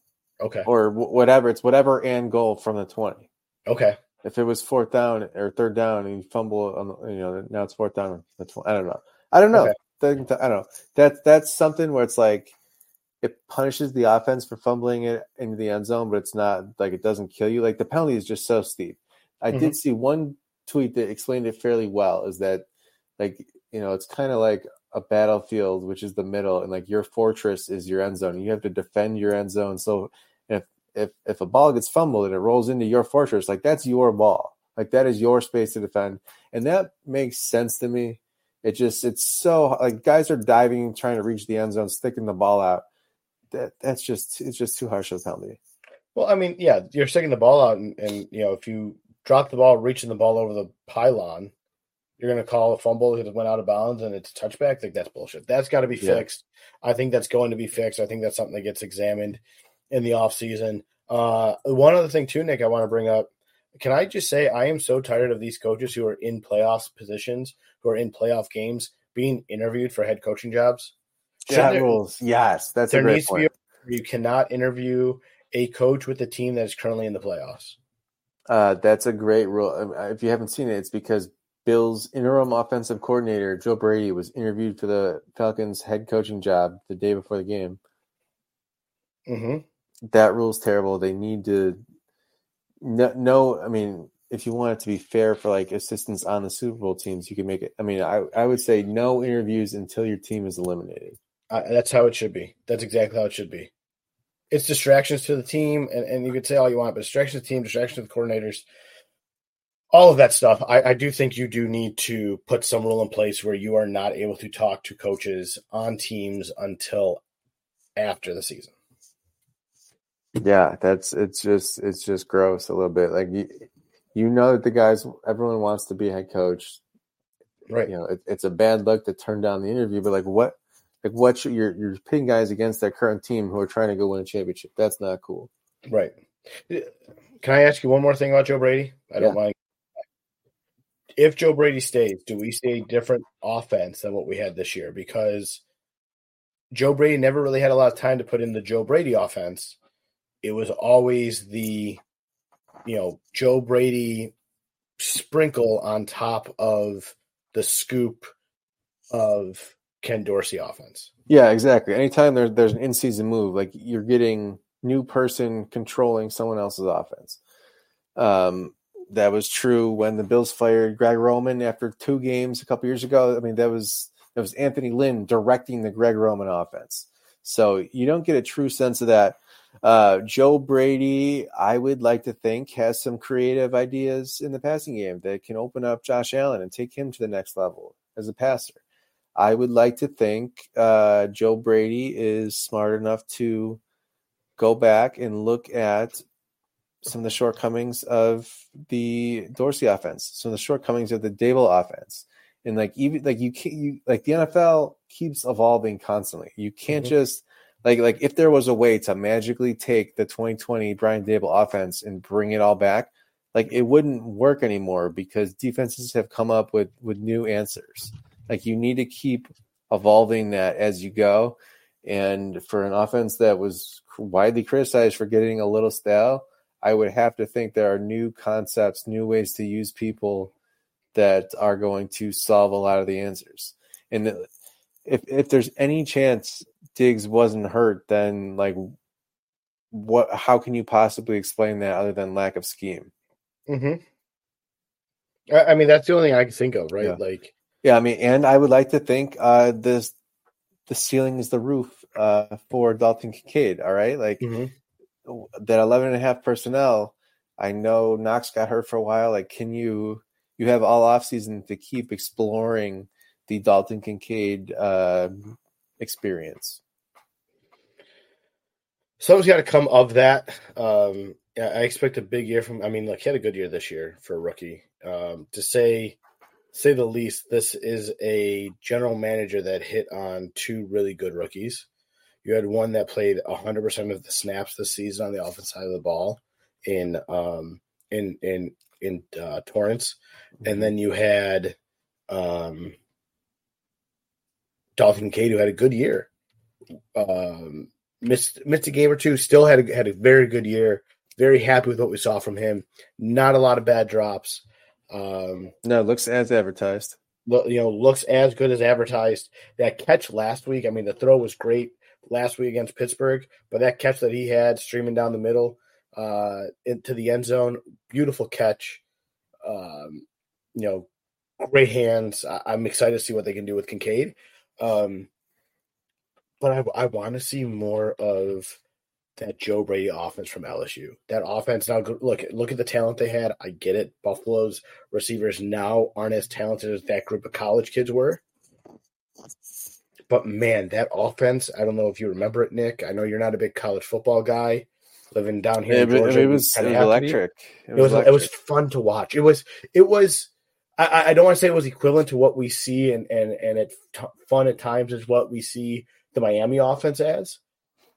Okay. Or whatever. It's whatever and goal from the twenty. Okay if it was fourth down or third down and you fumble on, you know, now it's fourth down. That's I don't know. I don't know. Okay. I don't know. That's that's something where it's like it punishes the offense for fumbling it into the end zone, but it's not like it doesn't kill you. Like the penalty is just so steep. I mm-hmm. did see one tweet that explained it fairly well. Is that like you know it's kind of like a battlefield, which is the middle, and like your fortress is your end zone. You have to defend your end zone. So if if a ball gets fumbled and it rolls into your fortress, like that's your ball. Like that is your space to defend. And that makes sense to me. It just it's so like guys are diving, trying to reach the end zone, sticking the ball out. That that's just it's just too harsh of a penalty. Well, I mean, yeah, you're sticking the ball out, and, and you know if you drop the ball, reaching the ball over the pylon, you're going to call a fumble because it went out of bounds and it's a touchback. Like that's bullshit. That's got to be fixed. Yeah. I think that's going to be fixed. I think that's something that gets examined in the offseason. Uh, one other thing, too, Nick, I want to bring up. Can I just say I am so tired of these coaches who are in playoffs positions, who are in playoff games, being interviewed for head coaching jobs? Yeah, rules. Yes, that's there needs point. to be. you cannot interview a coach with a team that is currently in the playoffs. Uh, that's a great rule. Um, if you haven't seen it, it's because Bill's interim offensive coordinator Joe Brady was interviewed for the Falcons head coaching job the day before the game. Mm-hmm that rule's terrible. They need to no, no, I mean, if you want it to be fair for like assistants on the Super Bowl teams, you can make it. I mean, I, I would say no interviews until your team is eliminated. Uh, that's how it should be. That's exactly how it should be. It's distractions to the team, and, and you could say all you want, but distractions to the team, distractions to the coordinators, all of that stuff. I, I do think you do need to put some rule in place where you are not able to talk to coaches on teams until after the season. Yeah, that's it's just it's just gross a little bit. Like you, you know that the guys, everyone wants to be head coach, right? You know, it, it's a bad look to turn down the interview, but like what, like what you're you're pitting guys against their current team who are trying to go win a championship. That's not cool, right? Can I ask you one more thing about Joe Brady? I don't mind. If Joe Brady stays, do we see a different offense than what we had this year? Because Joe Brady never really had a lot of time to put in the Joe Brady offense it was always the you know Joe Brady sprinkle on top of the scoop of Ken Dorsey offense. Yeah, exactly. Anytime there's there's an in-season move, like you're getting new person controlling someone else's offense. Um, that was true when the Bills fired Greg Roman after two games a couple years ago. I mean, that was that was Anthony Lynn directing the Greg Roman offense. So you don't get a true sense of that uh, Joe Brady, I would like to think, has some creative ideas in the passing game that can open up Josh Allen and take him to the next level as a passer. I would like to think uh, Joe Brady is smart enough to go back and look at some of the shortcomings of the Dorsey offense, some of the shortcomings of the Daboll offense, and like even like you can't you like the NFL keeps evolving constantly. You can't mm-hmm. just like like if there was a way to magically take the 2020 Brian Daboll offense and bring it all back, like it wouldn't work anymore because defenses have come up with with new answers. Like you need to keep evolving that as you go. And for an offense that was widely criticized for getting a little stale, I would have to think there are new concepts, new ways to use people that are going to solve a lot of the answers. And if if there's any chance Diggs wasn't hurt, then like what how can you possibly explain that other than lack of scheme? Mm-hmm. I mean, that's the only thing I can think of, right? Yeah. Like, yeah, I mean, and I would like to think uh this the ceiling is the roof uh for Dalton Kincaid. All right, like mm-hmm. that 11 and a half personnel. I know Knox got hurt for a while. Like, can you you have all off season to keep exploring the Dalton Kincaid uh, experience. Something's got to come of that. Um, I expect a big year from. I mean, like he had a good year this year for a rookie. Um, to say, say the least, this is a general manager that hit on two really good rookies. You had one that played 100% of the snaps this season on the offensive side of the ball in um, in in in uh, Torrence, and then you had um, Dalton Cade, who had a good year. Um, missed missed a game or two, still had a, had a very good year. Very happy with what we saw from him. Not a lot of bad drops. Um, no, looks as advertised. You know, looks as good as advertised. That catch last week, I mean, the throw was great last week against Pittsburgh, but that catch that he had streaming down the middle uh, into the end zone, beautiful catch. Um, you know, great hands. I, am excited to see what they can do with Kincaid. Um, but I, I want to see more of that Joe Brady offense from LSU. That offense now look look at the talent they had. I get it. Buffalo's receivers now aren't as talented as that group of college kids were. But man, that offense, I don't know if you remember it, Nick. I know you're not a big college football guy living down here yeah, in Georgia. It was, it was electric. It was, it was, it was fun to watch. It was it was I, I don't want to say it was equivalent to what we see and and and it t- fun at times is what we see the Miami offense as.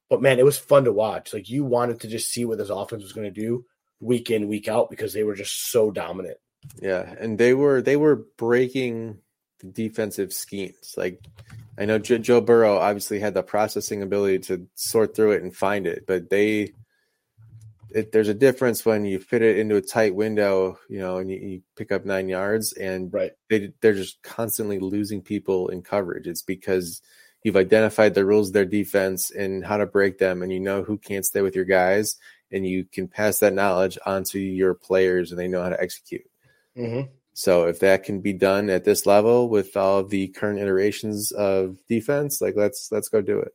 But man, it was fun to watch. Like you wanted to just see what this offense was going to do week in week out because they were just so dominant. Yeah, and they were they were breaking the defensive schemes. Like I know Joe Burrow obviously had the processing ability to sort through it and find it, but they it, there's a difference when you fit it into a tight window, you know, and you, you, pick up nine yards, and right. they they're just constantly losing people in coverage. It's because you've identified the rules of their defense and how to break them, and you know who can't stay with your guys, and you can pass that knowledge onto your players, and they know how to execute. Mm-hmm. So if that can be done at this level with all the current iterations of defense, like let's let's go do it.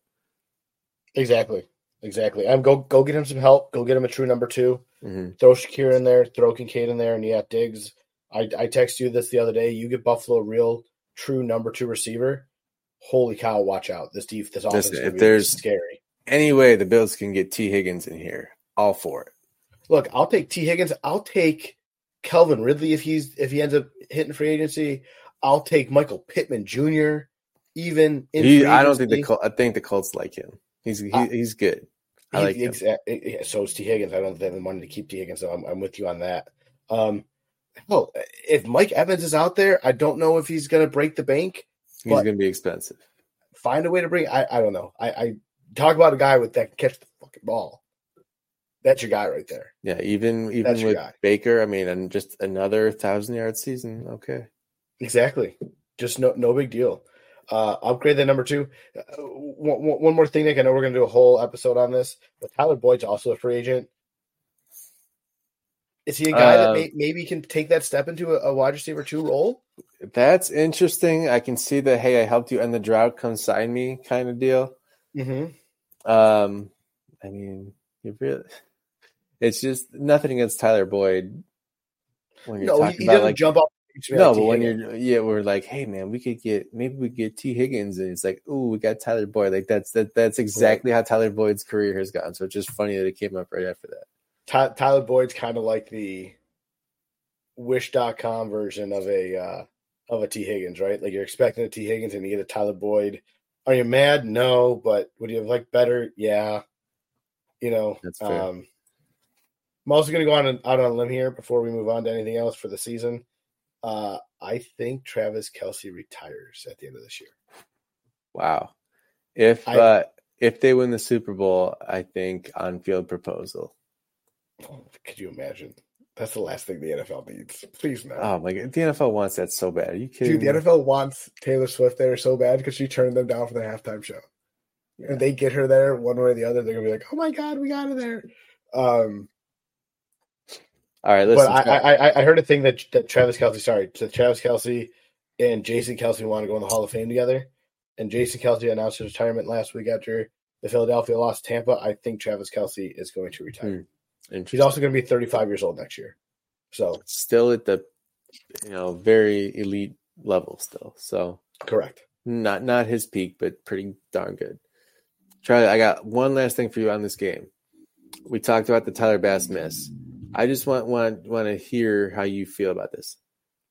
Exactly. Exactly. I'm go go get him some help. Go get him a true number 2 Mm-hmm. Throw Shakir in there. Throw Kincaid in there, and yeah, Diggs. I I text you this the other day. You get Buffalo a real true number two receiver. Holy cow! Watch out. This def this offense Listen, is if there's- scary. Anyway, the Bills can get Tee Higgins in here. All for it. Look, I'll take Tee Higgins. I'll take Calvin Ridley if he's if he ends up hitting free agency. I'll take Michael Pittman Jr. Even in He, I don't think the. Col- I think the Colts like him. He's he, I- he's good. I He- like him. exa- so is Tee Higgins. I don't think they have the money to keep Tee Higgins, so I'm, I'm with you on that. Um, hell, if Mike Evans is out there, I don't know if he's going to break the bank. He's going to be expensive. Find a way to bring. I, I don't know. I, I talk about a guy with that can catch the fucking ball. That's your guy right there. Yeah, even even That's with guy. Baker, I mean, and just another thousand yard season. Okay. Exactly. Just no no big deal. Uh, upgrade that number two. Uh, one, one- more thing, Nick. I know we're going to do a whole episode on this, but Tyler Boyd's also a free agent. Is he a guy that Uh, may, maybe can take that step into a, a wide receiver two role? That's interesting. I can see the hey, I helped you end the drought, come sign me kind of deal. Mm-hmm. Um, I mean, you really, it's just nothing against Tyler Boyd. When you're No, he, talking he about doesn't like jump off. no, but when Higgins. you're yeah, we're like, hey man, we could get maybe we get Tee Higgins, and it's like, oh, we got Tyler Boyd. Like that's that that's exactly how Tyler Boyd's career has gone. So it's just funny that it came up right after that. Ty, Tyler Boyd's kind of like the wish.com version of a uh, of a Tee Higgins, right? Like you're expecting a Tee Higgins and you get a Tyler Boyd. Are you mad? No, but would you have liked better? Yeah. You know, um I'm also gonna go on an, out on a limb here before we move on to anything else for the season. Uh I think Travis Kelce retires at the end of this year. Wow. If I- uh if they win the Super Bowl, I think on field proposal. Oh, could you imagine? That's the last thing the NFL needs. Please no. Oh my god, the NFL wants that so bad. Are you kidding? Dude, the me? NFL wants Taylor Swift there so bad because she turned them down for the halftime show. And they get her there one way or the other, they're gonna be like, "Oh my god, we got her there." Um, All right, listen. but I, I, I- heard a thing that that Travis Kelce, sorry, that Travis Kelce and Jason Kelce want to go in the Hall of Fame together. And Jason Kelce announced his retirement last week after the Philadelphia lost Tampa. I think Travis Kelce is going to retire. He's also going to be 35 years old next year. So still at the you know very elite level still. So correct. not not his peak, but pretty darn good. Charlie, I got one last thing for you on this game. We talked about the Tyler Bass miss. I just want want want to hear how you feel about this.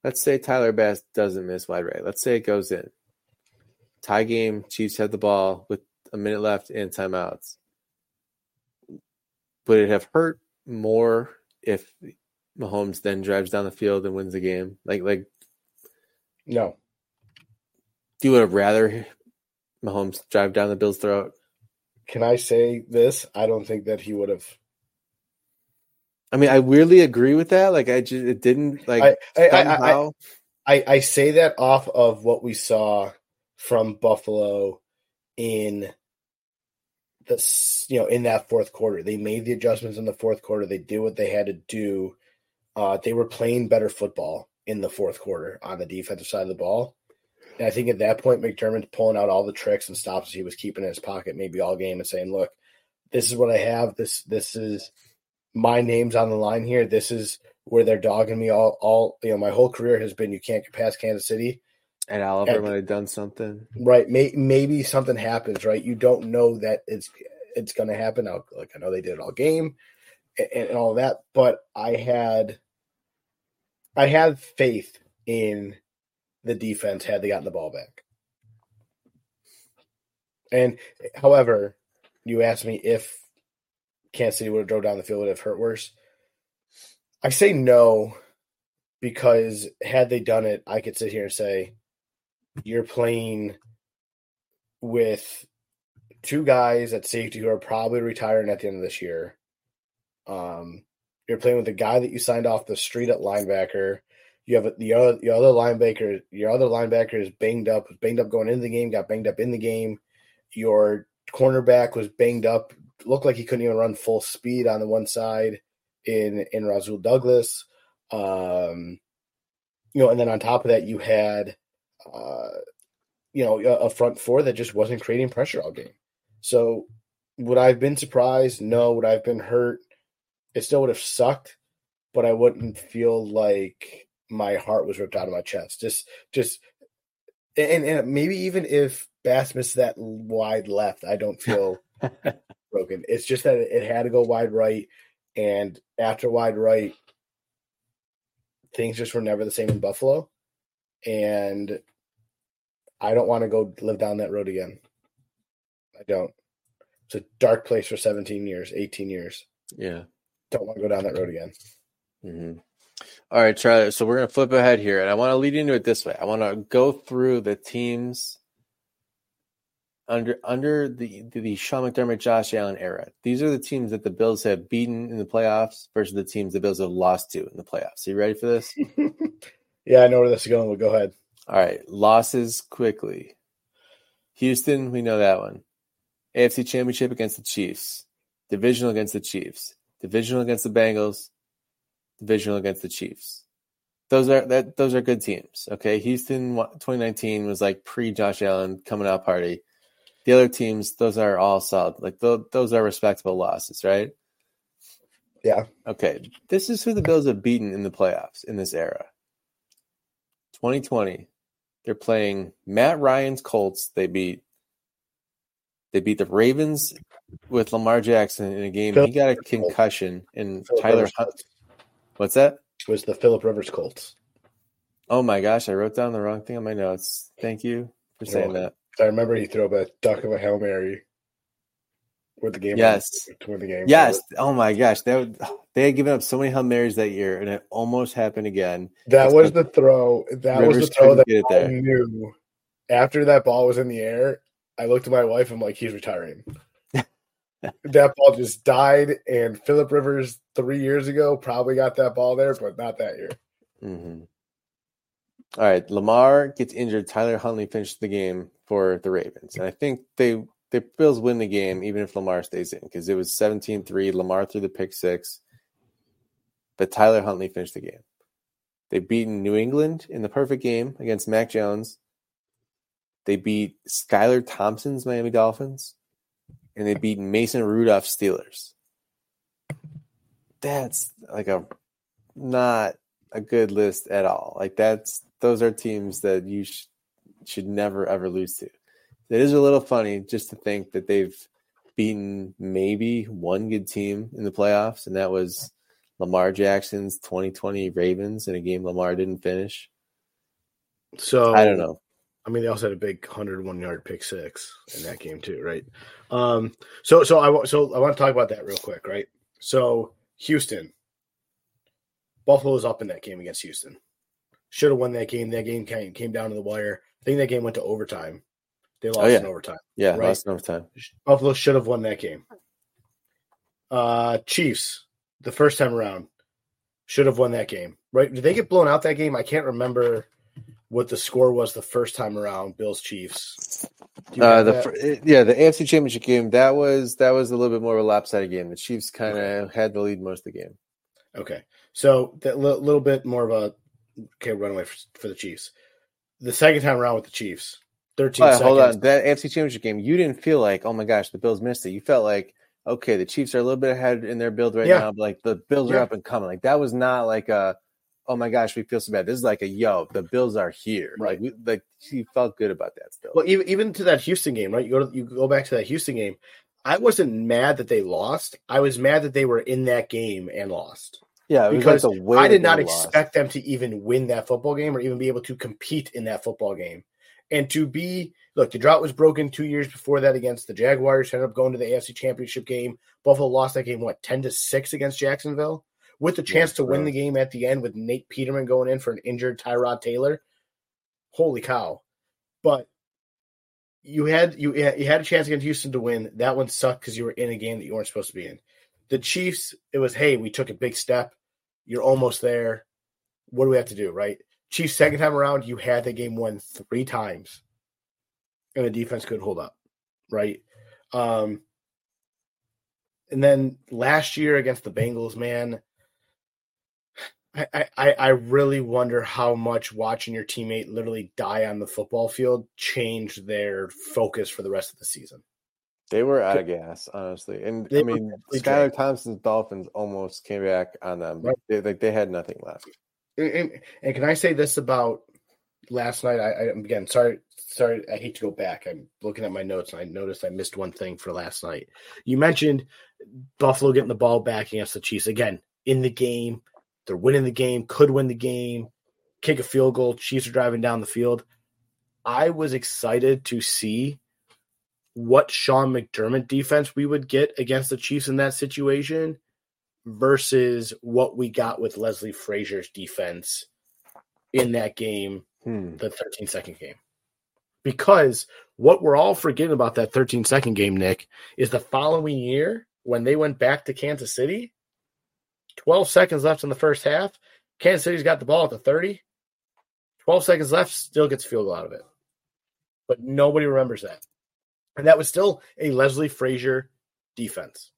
Let's say Tyler Bass doesn't miss wide right. Let's say it goes in. Tie game, Chiefs have the ball with a minute left and timeouts. Would it have hurt more if Mahomes then drives down the field and wins the game? Like like No, do you would have rather Mahomes drive down the Bills' throat? can I say this? I don't think that he would have. I mean, I weirdly agree with that. Like, I just it didn't like I, I, I, I, somehow. I, I say that off of what we saw from Buffalo in you know in that fourth quarter. They made the adjustments in the fourth quarter. They did what they had to do. Uh, they were playing better football in the fourth quarter on the defensive side of the ball. And I think at that point, McDermott's pulling out all the tricks and stops he was keeping in his pocket maybe all game and saying, "Look, this is what I have. This this is my name's on the line here. This is where they're dogging me all all you know my whole career has been you can't get past Kansas City. And Oliver and- might have done something. Right. May, maybe something happens, right? You don't know that it's it's going to happen. Now, like I know they did it all game and, and all that, but I had I had faith in the defense had they gotten the ball back. And however, you asked me if Kansas City would have drove down the field would have hurt worse. I say no because had they done it, I could sit here and say you're playing with two guys at safety who are probably retiring at the end of this year. Um, you're playing with a guy that you signed off the street at linebacker. You have the other your other linebacker. Your other linebacker is banged up. Was banged up going into the game. Got banged up in the game. Your cornerback was banged up. Looked like he couldn't even run full speed on the one side in in Rasul Douglas. Um, you know, and then on top of that, you had, uh, you know, a, front four that just wasn't creating pressure all game. So would I have been surprised? No. Would I have been hurt? It still would have sucked, but I wouldn't feel like my heart was ripped out of my chest. Just, just, and, and maybe even if Bass missed that wide left, I don't feel broken. It's just that it had to go wide right, and after wide right, things just were never the same in Buffalo, and I don't want to go live down that road again. I don't. It's a dark place for 17 years, 18 years. Yeah. Don't want to go down that road again. Mm-hmm. All right, Charlie. So we're going to flip ahead here, and I want to lead into it this way. I want to go through the teams under under the the Sean McDermott, Josh Allen era. These are the teams that the Bills have beaten in the playoffs versus the teams the Bills have lost to in the playoffs. Are you ready for this? yeah, I know where this is going. But go ahead. All right, losses quickly. Houston, we know that one. AFC Championship against the Chiefs. Divisional against the Chiefs. Divisional against the Bengals. Divisional against the Chiefs. Those are that. Those are good teams. Okay, Houston 2019 was like pre Josh Allen coming out party the other teams, those are all solid. Like th- those are respectable losses, right? Yeah. Okay. This is who the Bills have beaten in the playoffs in this era. 2020, they're playing Matt Ryan's Colts. They beat they beat the Ravens with Lamar Jackson in a game. Phillip he got a concussion and Phillip Tyler Hunt. What's that? It was the Philip Rivers Colts. Oh my gosh, I wrote down the wrong thing on my notes. Thank you for saying that. I remember he threw up a duck of a hail mary with the game. Yes, to win the game. Yes. Oh my gosh, they would, they had given up so many hail marys that year, and it almost happened again. That it's was the throw. That Rivers was the throw that I knew. After that ball was in the air, I looked at my wife. I'm like, he's retiring. that ball just died, and Philip Rivers three years ago probably got that ball there, but not that year. Mm-hmm. All right, Lamar gets injured. Tyler Huntley finished the game for the Ravens. And I think they the Bills win the game even if Lamar stays in because it was 17-3. Lamar threw the pick six. But Tyler Huntley finished the game. They've beaten New England in the perfect game against Mac Jones. They beat Skylar Thompson's Miami Dolphins. And they beat Mason Rudolph's Steelers. That's like a not a good list at all. Like that's those are teams that you sh- should never ever lose to. It is a little funny just to think that they've beaten maybe one good team in the playoffs, and that was Lamar Jackson's 2020 Ravens in a game Lamar didn't finish. So I don't know. I mean, they also had a big 101 yard pick six in that game too, right? Um, so so I so I want to talk about that real quick, right? So Houston, Buffalo was up in that game against Houston. Should have won that game. That game came came down to the wire I think that game went to overtime. They lost oh, yeah. in overtime. Yeah, right? lost in overtime. Buffalo should have won that game. Uh Chiefs, the first time around, should have won that game. Right? Did they get blown out that game? I can't remember what the score was the first time around. Bills Chiefs. Uh, the yeah, the AFC Championship game that was that was a little bit more of a lopsided game. The Chiefs kind of okay. had the lead most of the game. Okay, so that little bit more of a okay runaway for, for the Chiefs the second time around with the Chiefs. 13 right, Hold on. That AFC Championship game, you didn't feel like, oh my gosh, the Bills missed it. You felt like, okay, the Chiefs are a little bit ahead in their build right yeah. now, but like the Bills yeah. are up and coming. Like that was not like a, oh my gosh, we feel so bad. This is like a yo, the Bills are here. Right. Like, we, like you felt good about that still. Well, even even to that Houston game, right? You go to, you go back to that Houston game. I wasn't mad that they lost. I was mad that they were in that game and lost. Yeah, because like I did not expect them to even win that football game or even be able to compete in that football game. And to be look, the drought was broken two years before that against the Jaguars. Ended up going to the AFC Championship game. Buffalo lost that game what ten to six against Jacksonville, with the chance to win the game at the end with Nate Peterman going in for an injured Tyrod Taylor. Holy cow! But you had you you had a chance against Houston to win. That one sucked because you were in a game that you weren't supposed to be in. The Chiefs, it was hey, we took a big step. You're almost there. What do we have to do, right? Chiefs second time around, you had the game won three times, and the defense could hold up, right? Um, and then last year against the Bengals, man, I, I, I really wonder how much watching your teammate literally die on the football field changed their focus for the rest of the season. They were out of gas, honestly. And They I mean, Skylar. Thompson's Dolphins almost came back on them. Right. They, like they had nothing left. And, and, can I say this about last night? I, I again, sorry, sorry. I hate to go back. I'm looking at my notes and I noticed I missed one thing for last night. You mentioned Buffalo getting the ball back against the Chiefs again in the game. They're winning the game, could win the game, kick a field goal. Chiefs are driving down the field. I was excited to see what Sean McDermott defense we would get against the Chiefs in that situation versus what we got with Leslie Frazier's defense in that game, Hmm. the 13 second game. Because what we're all forgetting about that 13 second game, Nick, is the following year when they went back to Kansas City, 12 seconds left in the first half. Kansas City's got the ball at the 30. 12 seconds left, still gets field goal out of it. But nobody remembers that. And that was still a Leslie Frazier defense.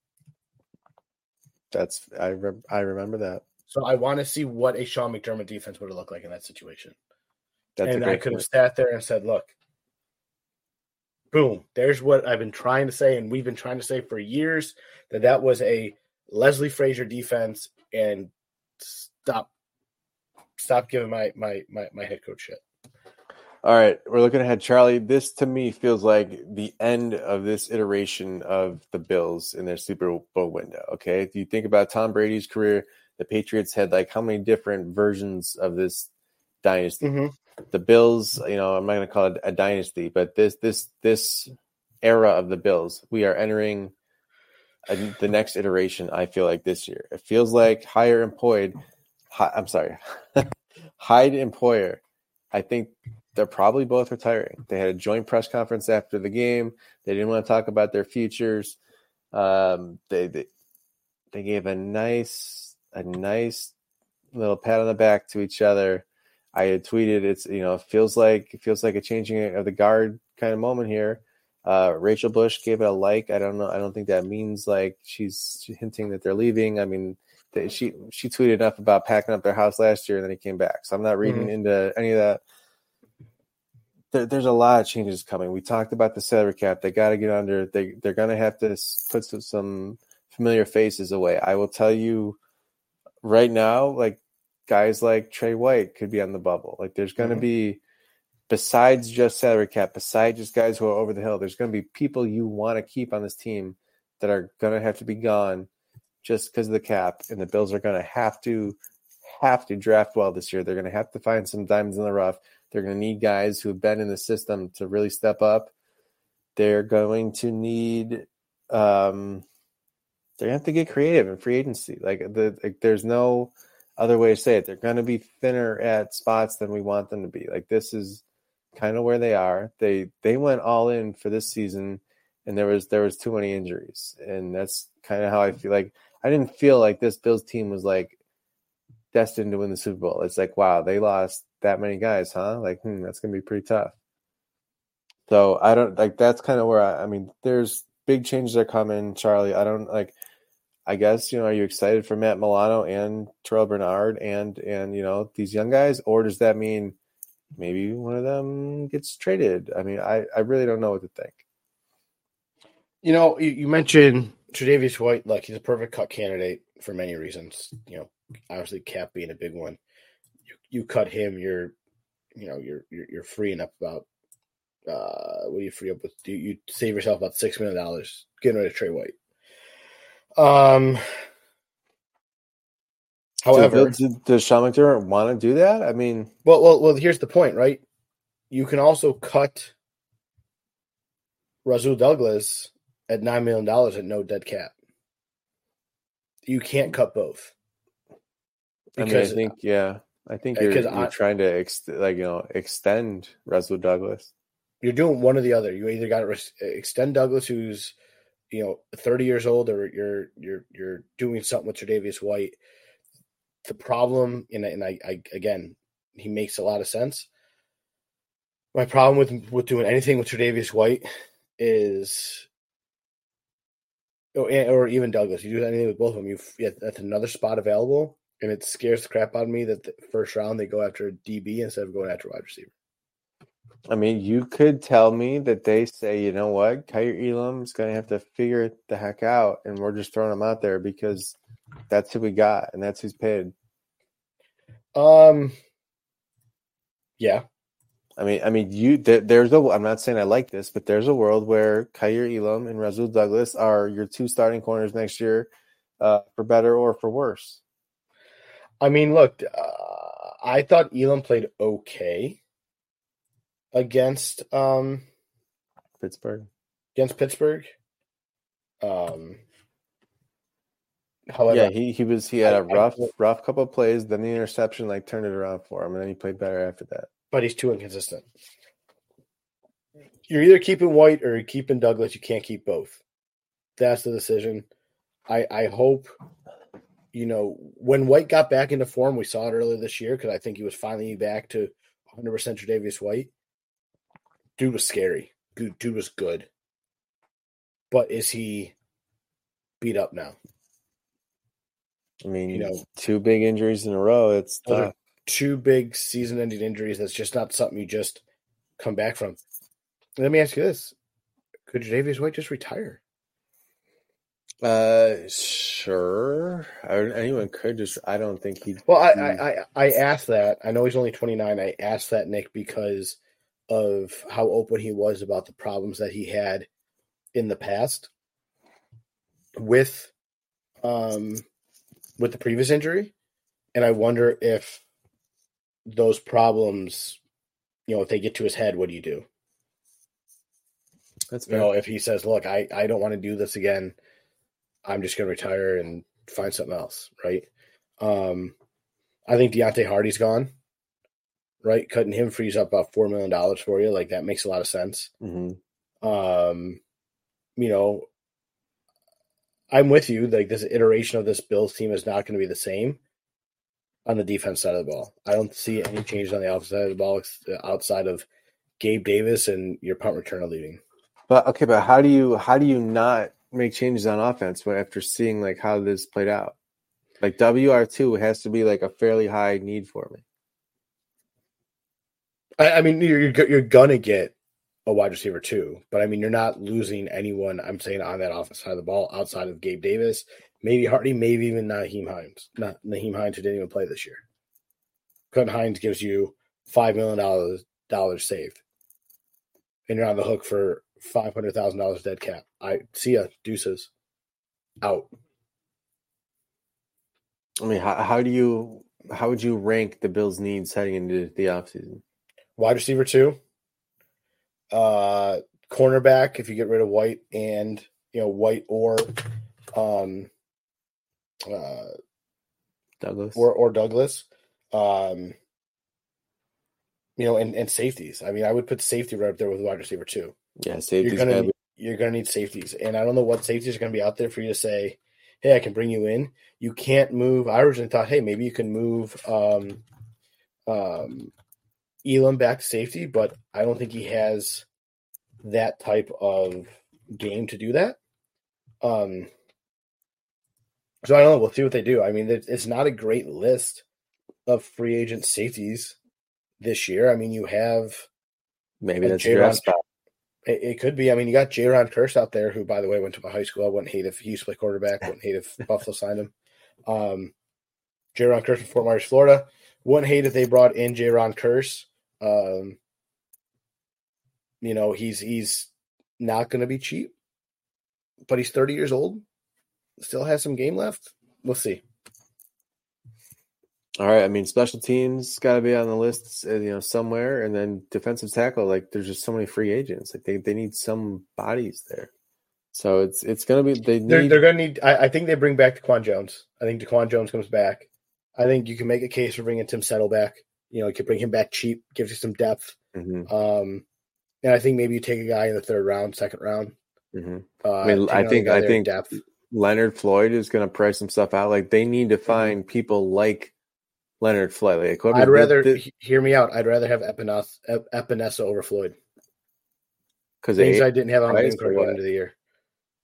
That's I rem- I remember that. So I want to see what a Sean McDermott defense would have looked like in that situation. That's and I could have sat there and said, look, boom, there's what I've been trying to say, and we've been trying to say for years that that was a Leslie Frazier defense, and stop, stop giving my my my, my head coach shit. All right, we're looking ahead, Charlie. This to me feels like the end of this iteration of the Bills in their Super Bowl window. Okay, if you think about Tom Brady's career, the Patriots had like how many different versions of this dynasty? Mm-hmm. The Bills, you know, I'm not going to call it a dynasty, but this this this era of the Bills, we are entering a, the next iteration. I feel like this year, it feels like higher employed. Hi, I'm sorry, Hyde and Poyer. I think they're probably both retiring. They had a joint press conference after the game. They didn't want to talk about their futures. Um, they, they they gave a nice a nice little pat on the back to each other. I had tweeted it's you know it feels like it feels like a changing of the guard kind of moment here. Uh, Rachel Bush gave it a like. I don't know. I don't think that means like she's hinting that they're leaving. I mean, they, she she tweeted enough about packing up their house last year and then he came back. So I'm not reading into any of that there, there's a lot of changes coming. We talked about the salary cap. They got to get under. They they're going to have to put some, some familiar faces away. I will tell you right now, like guys like Tre White could be on the bubble. Like there's going to Mhm. be besides just salary cap, besides just guys who are over the hill. There's going to be people you want to keep on this team that are going to have to be gone just because of the cap. And the Bills are going to have to have to draft well this year. They're going to have to find some diamonds in the rough. They're going to need guys who have been in the system to really step up. They're going to need um they're going to have to get creative in free agency. Like the like there's no other way to say it. They're going to be thinner at spots than we want them to be. Like this is kind of where they are. They they went all in for this season and there was there was too many injuries. And that's kind of how I feel like I didn't feel like this Bills team was like destined to win the Super Bowl. It's like, wow, they lost that many guys, huh? Like, hmm, that's gonna be pretty tough. So I don't like that's kind of where I, I mean, there's big changes are coming, Charlie. I don't like. I guess you know, are you excited for Matt Milano and Terrel Bernard and and you know these young guys, or does that mean maybe one of them gets traded? I mean, I I really don't know what to think. You know, you, you mentioned Tre'Davious White. Like he's a perfect cut candidate for many reasons. You know, obviously cap being a big one. You, cut him, you're, you know, you're you're, you're freeing up about. Uh, what do you free up with? You, you save yourself about six million dollars getting rid of Tre White. Um. However, does, does Sean McDermott want to do that? I mean, well, well, well. Here's the point, right? You can also cut Rasul Douglas at nine million dollars at no dead cap. You can't cut both I mean, I think yeah, I think you're, you're I- trying to ex- like you know extend Rasul Douglas. you're doing one or the other. You either got to res- extend Douglas, who's you know 30 years old, or you're you're you're doing something with Tre'Davious White. The problem, and I- and I, I again, he makes a lot of sense. My problem with with doing anything with Tre'Davious White is, oh, or, or even Douglas. You do anything with both of them, you yeah, that's another spot available. And it scares the crap out of me that the first round they go after a DB instead of going after wide receiver. I mean, you could tell me that they say, you know what, Kaiir Elam's going to have to figure it the heck out, and we're just throwing him out there because that's who we got and that's who's paid. Um, yeah, I mean, I mean, you th- there's a. I'm not saying I like this, but there's a world where Kaiir Elam and Rasul Douglas are your two starting corners next year, uh, for better or for worse. I mean, look, uh, I thought Elam played okay against um Pittsburgh. against Pittsburgh. Um, however, Yeah, he he was he had a I- rough rough couple of plays, then the interception like turned it around for him, and then he played better after that. but he's too inconsistent. You're either keeping White or you're keeping Douglas. You can't keep both. That's the decision. I I hope you know when White got back into form, we saw it earlier this year because I think he was finally back to 100 percent Tre'Davious White. Dude was scary. Dude, dude was good. But is he beat up now? I mean, You know- two big injuries in a row. It's two big season-ending injuries. That's just not something you just come back from. Let me ask you this: Could Tre'Davious White just retire? Uh, sure. I, anyone could just. I don't think he. Well, I, I, I, I asked that. I know he's only 29. I asked that, Nick, because of how open he was about the problems that he had in the past with um with the previous injury. And I wonder if those problems, you know, if they get to his head, what do you do? That's You know, if he says, Look, I, I don't want to do this again, I'm just gonna retire and find something else, right? Um I think Deonte Harty's gone. Right? Cutting him frees up about four million dollars for you. Like that makes a lot of sense. hmm Um, you know, I'm with you. Like this iteration of this Bills team is not going to be the same on the defense side of the ball. I don't see any changes on the offense side of the ball outside of Gabe Davis and your punt returner leaving. But okay, but how do you how do you not make changes on offense but after seeing like how this played out? Like WR two has to be like a fairly high need for me. I, I mean, you're you're gonna get a wide receiver too, but I mean, you're not losing anyone. I'm saying on that offense side of the ball outside of Gabe Davis, maybe Harty, maybe even Nyheim Hines. Not Nyheim Hines who didn't even play this year. Cutting Hines gives you five million dollars dollars saved, and you're on the hook for five hundred thousand dollars dead cap. I see ya deuces out. I mean, how, how do you how would you rank the Bills' needs heading into the offseason? Wide receiver two, uh, cornerback. If you get rid of White and you know White or um, uh, Douglas? or or Douglas, um, you know, and and safeties. I mean, I would put safety right up there with wide receiver two. yeah, safety's gonna gotta need, you're gonna need safeties, and I don't know what safeties are gonna be out there for you to say, "Hey, I can bring you in." You can't move. I originally thought, "Hey, maybe you can move." Um, um, Elam back to safety, but I don't think he has that type of game to do that. Um, so I don't know. We'll see what they do. I mean, it's not a great list of free agent safeties this year. I mean, you have maybe that's draft spot. It, it could be. I mean, you got Jaron Curse out there, who, by the way, went to my high school. I wouldn't hate if he used to play quarterback. Wouldn't hate if Buffalo signed him. Um, Jaron Curse from Fort Myers, Florida. Wouldn't hate if they brought in Jaron Curse. Um, you know, he's he's not going to be cheap, but he's 30 years old. Still has some game left. We'll see. All right, I mean, special teams got to be on the list, uh, you know, somewhere, and then defensive tackle. Like, there's just so many free agents. Like, they, they need some bodies there. So it's it's gonna be they They're, they're going to need. I, I think they bring back DaQuan Jones. I think DaQuan Jones comes back. I think you can make a case for bringing Tim Settle back. You know, you could bring him back cheap, gives you some depth. Mhm, Um, and I think maybe you take a guy in the third round, second round. mhm. Uh, I mean, I think- I think- depth. Leonard Floyd is gonna price some stuff out. Like, they need to find people like Leonard Floyd. Like, I'd rather the- he- hear me out. I'd rather have Epenesa, Ep- Epenesa over Floyd. because Things I didn't have on my Price card going into the year.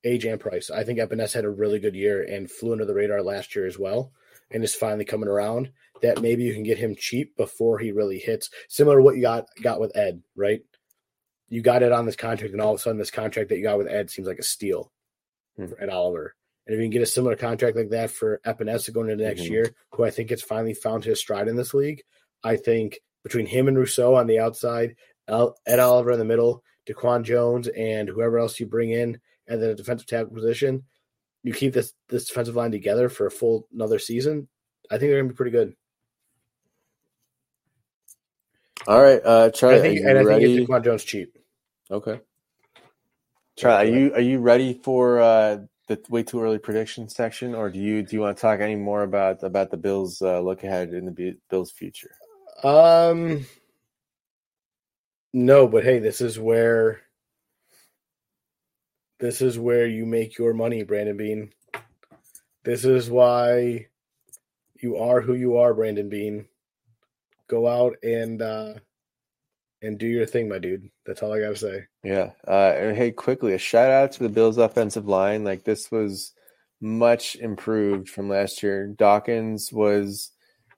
Age and price. I think Epenesa had a really good year and flew under the radar last year as well. and is finally coming around, that maybe you can get him cheap before he really hits. Similar to what you got got with Ed, right? You got it on this contract, and all of a sudden, this contract that you got with Ed seems like a steal Hmm. for Ed Oliver. And if you can get a similar contract like that for Epenesa going into next Mhm. year, who I think has finally found his stride in this league, I think between him and Rousseau on the outside, Ed Oliver in the middle, DaQuan Jones, and whoever else you bring in at the defensive tackle position, you keep this this defensive line together for a full another season. I think they're gonna be pretty good. All right, uh, Charlie, I think, are you and I think ready? if DaQuan Jones cheap. Okay. Charlie, are you are you ready for uh, the way too early prediction section, or do you do you want to talk any more about about the Bills' uh, look ahead in the Bills' future? Um, no, but hey, this is where this is where you make your money, Brandon Beane. This is why you are who you are, Brandon Beane. Go out and uh and do your thing, my dude. That's all I gotta say. Yeah. Uh, and hey, quickly, a shout out to the Bills' offensive line. Like this was much improved from last year. Dawkins was,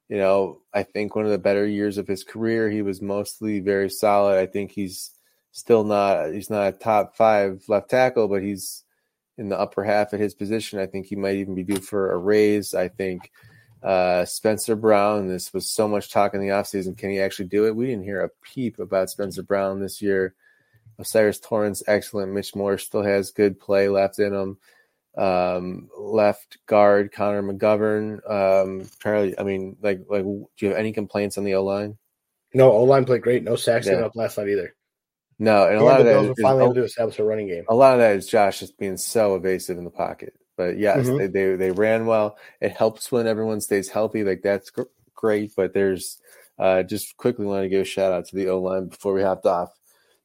you know, I think one of the better years of his career. He was mostly very solid. I think he's still not he's not a top five left tackle, but he's in the upper half at his position. I think he might even be due for a raise. I think uh, Spencer Brown, this was so much talk in the offseason. Can he actually do it? We didn't hear a peep about Spencer Brown this year. O'Cyrus Torrence, excellent. Mitch Morse still has good play left in him. Um, left guard Connor McGovern. Um, Charlie, I mean, like, like, do you have any complaints on the O line? No, O line played great. No sacks Yeah. up last night either. No, and a lot of that were finally is- able to establish a running game. a lot of that is Josh just being so evasive in the pocket. But yes, Mhm. they, they they ran well. It helps when everyone stays healthy. Like that's gr- great. But there's uh, just quickly want to give a shout out to the O line before we hopped off.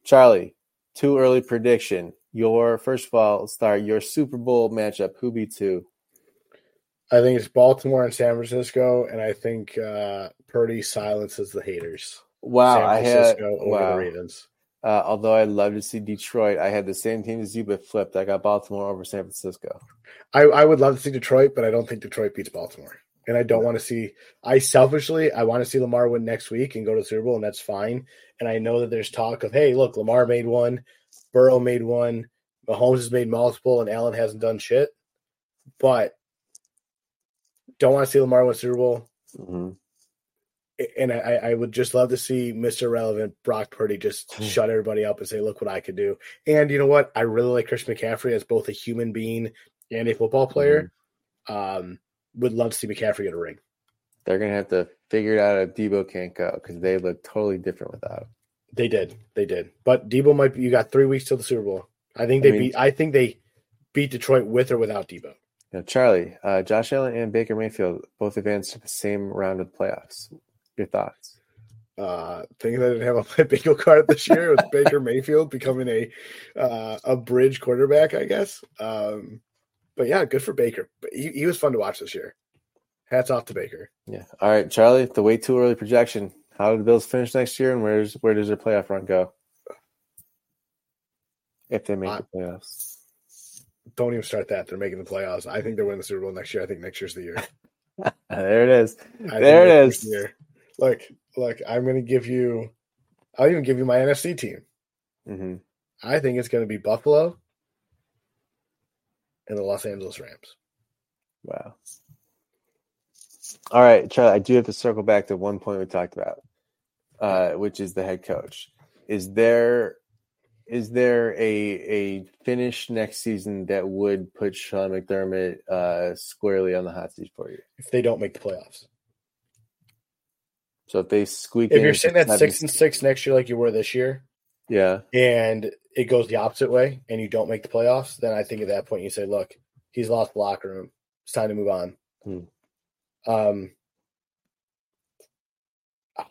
Charlie, too early prediction. Your first of all, start your Super Bowl matchup. Who be two? I think it's Baltimore and San Francisco, and I think uh Purdy silences the haters. Wow, San I had Francisco over the wow. Ravens. Uh, although I'd love to see Detroit, I had the same team as you, but flipped. I got Baltimore over San Francisco. I, I would love to see Detroit, but I don't think Detroit beats Baltimore. And I don't want to see. I selfishly, I want to see Lamar win next week and go to the Super Bowl, and that's fine. And I know that there's talk of, hey, look, Lamar made one, Burrow made one, Mahomes has made multiple, and Allen hasn't done shit. But don't want to see Lamar win Super Bowl. Mhm. And I, I would just love to see Mr. Relevant Brock Purdy just shut everybody up and say, "Look what I could do." And you know what? I really like Chris McCaffrey as both a human being and a football player. Um, would love to see McCaffrey get a ring. They're gonna have to figure it out if Debo can't go because they look totally different without him. They did, they did. But Debo might. Be, you got three weeks till the Super Bowl. I think I they mean- beat. I think they beat Detroit with or without Debo. Now, Charlie, uh, Josh Allen and Baker Mayfield both advanced to the same round of the playoffs. Your thoughts? Uh, thinking that I didn't have on my bingo card this year was Baker Mayfield becoming a uh, a bridge quarterback, I guess. Um, but yeah, good for Baker. But he, he was fun to watch this year. Hats off to Baker. Yeah. All right, Charlie. The way too early projection. How do the Bills finish next year, and where's where does their playoff run go? If they make Uh, the playoffs. Don't even start that. They're making the playoffs. I think they're winning the Super Bowl next year. I think next year's the year. There it is. I There it is. year. Look, look. I'm going to give you. I'll even give you my NFC team. hmm I think it's going to be Buffalo and the Los Angeles Rams. Wow. All right, Charlie. I do have to circle back to one point we talked about, uh, which is the head coach. Is there is there a a finish next season that would put Sean McDermott uh, squarely on the hot seat for you? If they don't make the playoffs, So if they squeak, if you're sitting at six and six next year, like you were this year, yeah, and it goes the opposite way, and you don't make the playoffs, then I think at that point you say, "Look, he's lost the locker room. It's time to move on." Hmm. Um,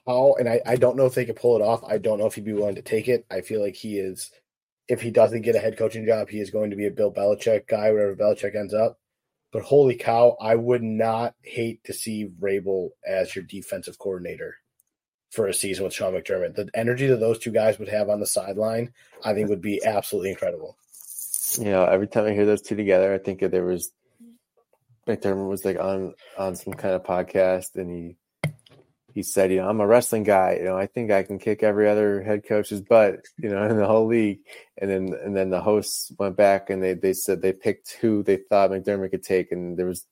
how and I, I don't know if they could pull it off. I don't know if he'd be willing to take it. I feel like he is. If he doesn't get a head coaching job, he is going to be a Bill Belichick guy wherever Belichick ends up. But holy cow, I would not hate to see Vrabel as your defensive coordinator for a season with Sean McDermott. The energy that those two guys would have on the sideline, I think, would be absolutely incredible. you know, every time I hear those two together, I think that there was McDermott was like on on some kind of podcast, and he he said, you know, I'm a wrestling guy. You know, I think I can kick every other head coach's butt, you know, in the whole league. And then and then the hosts went back and they they said they picked who they thought McDermott could take, and there was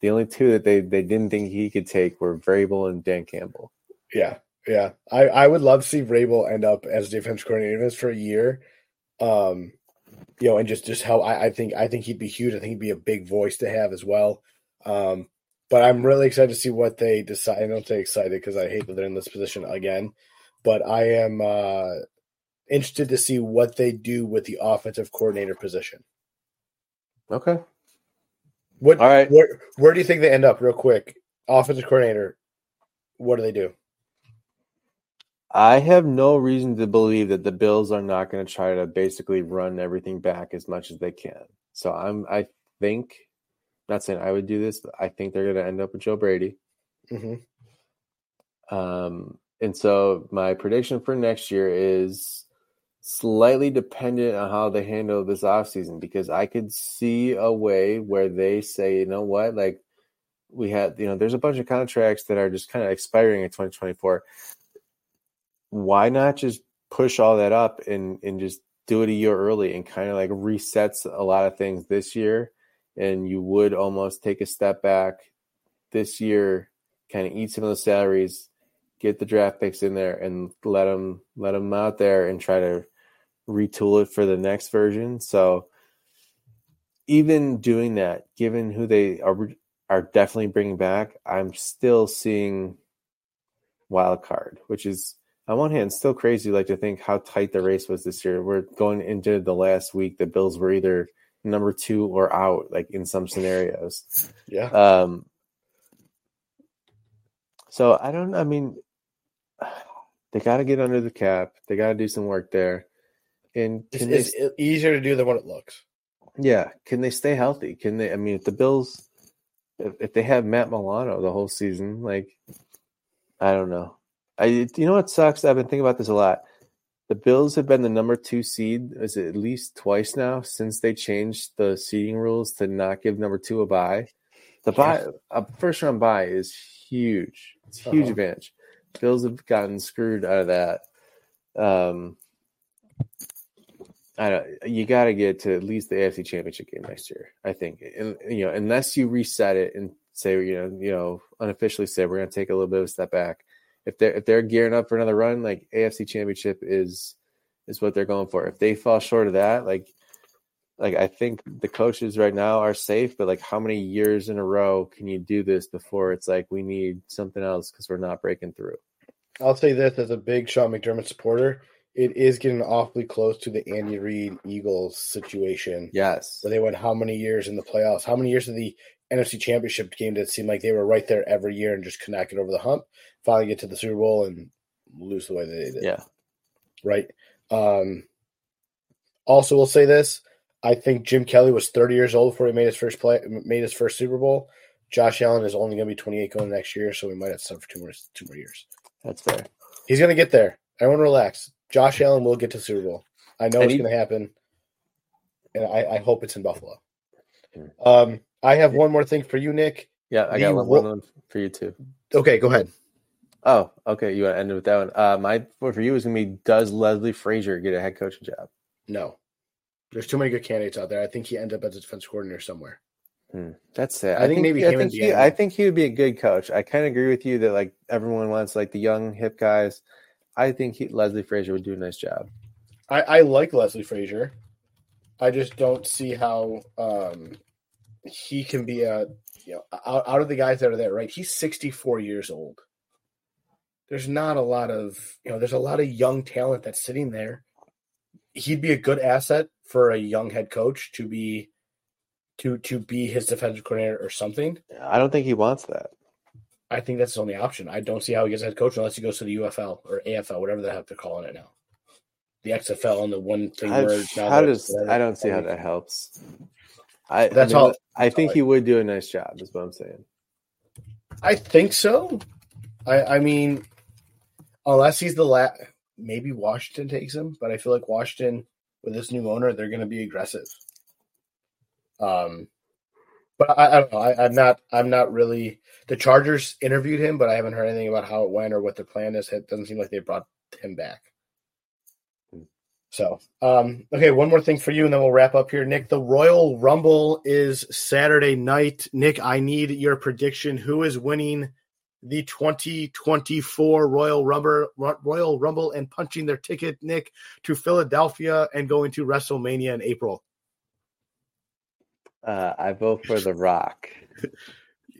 the only two that they they didn't think he could take were Vrabel and Dan Campbell. Yeah, yeah. I I would love to see Vrabel end up as defense coordinator for a year. Um, you know, and just just how I, I think I think he'd be huge. I think he'd be a big voice to have as well. Um, but I'm really excited to see what they decide. I don't say excited because I hate that they're in this position again, but I am uh, interested to see what they do with the offensive coordinator position. Okay. What? All right. Where Where do you think they end up? Real quick, offensive coordinator. What do they do? I have no reason to believe that the Bills are not going to try to basically run everything back as much as they can. So I'm. I think not saying I would do this, but I think they're going to end up with Joe Brady. Mm-hmm. Um, and so my prediction for next year is slightly dependent on how they handle this offseason because I could see a way where they say, you know what, like we had, you know, there's a bunch of contracts that are just kind of expiring in 2024. Why not just push all that up and and just do it a year early and kind of like resets a lot of things this year and you would almost take a step back this year, kind of eat some of the salaries, get the draft picks in there, and let them let them out there and try to retool it for the next version. So even doing that, given who they are are definitely bringing back, I'm still seeing wild card, which is on one hand still crazy. Like to think how tight the race was this year. We're going into the last week. The Bills were either number two or out, like in some scenarios. Yeah. Um. So I don't. I mean, they got to get under the cap. They got to do some work there. And it's, they, it's, easier to do than what it looks. Yeah. Can they stay healthy? Can they? I mean, if the Bills, if, if they have Matt Milano the whole season, like, I don't know. I you know what sucks? I've been thinking about this a lot. The Bills have been the number two seed is it at least twice now since they changed the seeding rules to not give number two a bye. The bye a first round bye is huge. It's a huge uh-huh. advantage. Bills have gotten screwed out of that. Um, I don't, you got to get to at least the AFC Championship game next year. I think, and you know, unless you reset it and say, you know, you know, unofficially say we're going to take a little bit of a step back, if they're if they're gearing up for another run, like AFC Championship is is what they're going for. If they fall short of that, like like I think the coaches right now are safe, but like how many years in a row can you do this before it's like we need something else because we're not breaking through? I'll say this as a big Sean McDermott supporter, it is getting awfully close to the Andy Reid Eagles situation. Yes. Where they went how many years in the playoffs? How many years in the NFC Championship game that seemed like they were right there every year and just could not get over the hump? finally get to the Super Bowl and lose the way they did. Yeah. Right. Um, also, we'll say this: I think Jim Kelly was 30 years old before he made his first play, made his first Super Bowl. Josh Allen is only going to be 28 going next year, so we might have to for two more two more years. That's fair. He's going to get there. Everyone relax. Josh Allen will get to Super Bowl. I know and it's he, going to happen, and I, I, hope it's in Buffalo. Hmm. Um, I have one more thing for you, Nick. Yeah, I got one, one for you too. Okay, go ahead. Oh, okay. You want to end with that one? Uh, my for you is going to be: Does Leslie Frazier get a head coaching job? No. There's too many good candidates out there. I think he ended up as a defense coordinator somewhere. Hmm. That's it. I, I think, think, maybe I think, he, I think he would be a good coach. I kind of agree with you that like everyone wants like the young hip guys. I think he, Leslie Frazier would do a nice job. I, I like Leslie Frazier. I just don't see how um, he can be a you know out, out of the guys that are there. Right, he's 64 years old. There's not a lot of you know there's a lot of young talent that's sitting there. He'd be a good asset for a young head coach to be to to be his defensive coordinator or something. I don't think he wants that. I think that's his only option. I don't see how he gets head coach unless he goes to the ufl or afl whatever the heck they're calling it now. The xfl and the one thing how, how does i don't see how that helps i that's I mean, all i think he would do a nice job is what i'm saying i think so I, I mean, unless he's the last. Maybe Washington takes him, but I feel like Washington with this new owner, they're going to be aggressive. Um, but I, I don't know. I, am not. I'm not really. The Chargers interviewed him, but I haven't heard anything about how it went or what their plan is. It doesn't seem like they brought him back. So, um, okay, one more thing for you, and then we'll wrap up here. Nick, the Royal Rumble is Saturday night. Nick, I need your prediction. Who is winning the 2024 Royal Rumble, Royal Rumble and punching their ticket, Nick, to Philadelphia and going to WrestleMania in April? Uh, I vote for The Rock.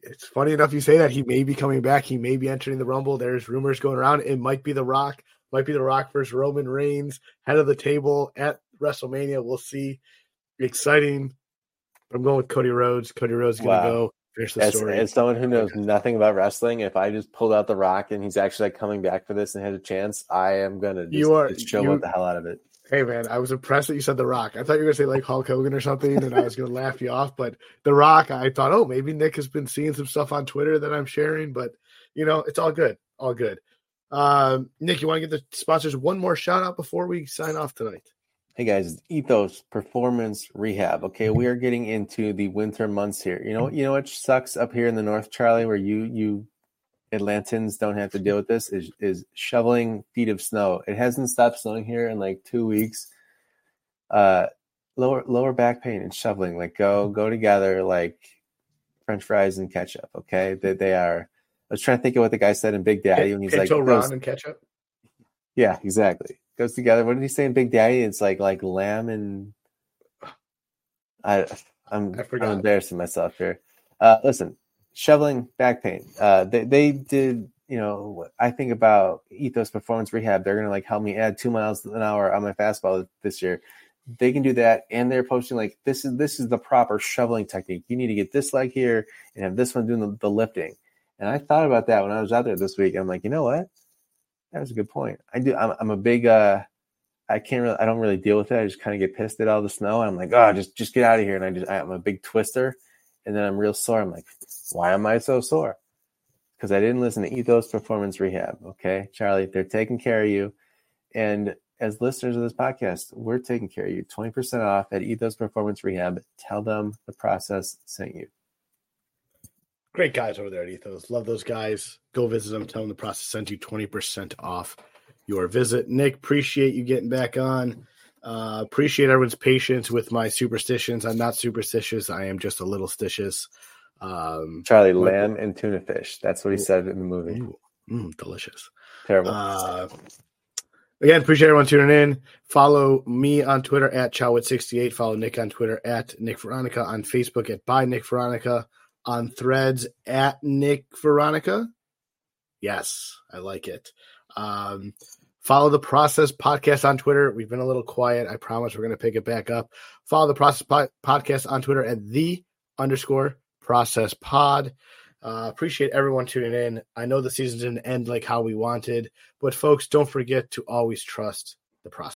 it's funny enough you say that. He may be coming back. He may be entering the Rumble. There's rumors going around. It might be The Rock. Might be The Rock versus Roman Reigns, head of the table at WrestleMania. We'll see. Exciting. I'm going with Cody Rhodes. Cody Rhodes is going to wow. go finish the as, story. As someone who knows nothing about wrestling, if I just pulled out The Rock and he's actually like coming back for this and had a chance, I am going to just, you are, just chill you, the hell out of it. Hey man, I was impressed that you said The Rock. I thought you were gonna say like Hulk Hogan or something, and I was gonna laugh you off. But The Rock, I thought, oh, maybe Nick has been seeing some stuff on Twitter that I'm sharing. But you know, it's all good, all good. Um, Nick, you want to give the sponsors one more shout out before we sign off tonight? Hey guys, Ethos Performance Rehab. Okay, we are getting into the winter months here. You know, you know what sucks up here in the north, Charlie, where you you Atlantans don't have to deal with this is is shoveling feet of snow. It hasn't stopped snowing here in like two weeks. Uh, lower lower back pain and shoveling like go go together like French fries and ketchup. Okay, they they are I was trying to think of what the guy said in Big Daddy when he's like, Ron and ketchup. Yeah, exactly. Goes together. What did he say in Big Daddy? It's like like lamb and I I'm, I am embarrassing myself here. Uh, listen, shoveling back pain. Uh, they they did you know I think about Ethos Performance Rehab. They're gonna like help me add two miles an hour on my fastball this year. They can do that, and they're posting like this is this is the proper shoveling technique. You need to get this leg here and have this one doing the, the lifting. And I thought about that when I was out there this week. I'm like, you know what? That was a good point. I do. I'm, I'm a big. uh I can't really. I don't really deal with it. I just kind of get pissed at all the snow. I'm like, oh, just just get out of here. And I just I'm a big twister, and then I'm real sore. I'm like, why am I so sore? Because I didn't listen to Ethos Performance Rehab. Okay, Charlie, they're taking care of you, and as listeners of this podcast, we're taking care of you. Twenty percent off at Ethos Performance Rehab. Tell them the process sent you. Great guys over there at Ethos. Love those guys. Go visit them. Tell them the process sent you 20% off your visit. Nick, appreciate you getting back on. Uh, appreciate everyone's patience with my superstitions. I'm not superstitious. I am just a little stitious. Um, Charlie, lamb and tuna fish. That's what he said in the movie. Ooh, mm, delicious. Terrible. Uh, again, appreciate everyone tuning in. Follow me on Twitter at Chowit68. Follow Nick on Twitter at Nick Veronica. On Facebook at By Nick Veronica on threads at Nick Veronica. Yes, I like it. Um, follow the process podcast on Twitter. We've been a little quiet. I promise we're going to pick it back up. Follow the process po- podcast on Twitter at the underscore process pod. Uh, appreciate everyone tuning in. I know the season didn't end like how we wanted, but folks, don't forget to always trust the process.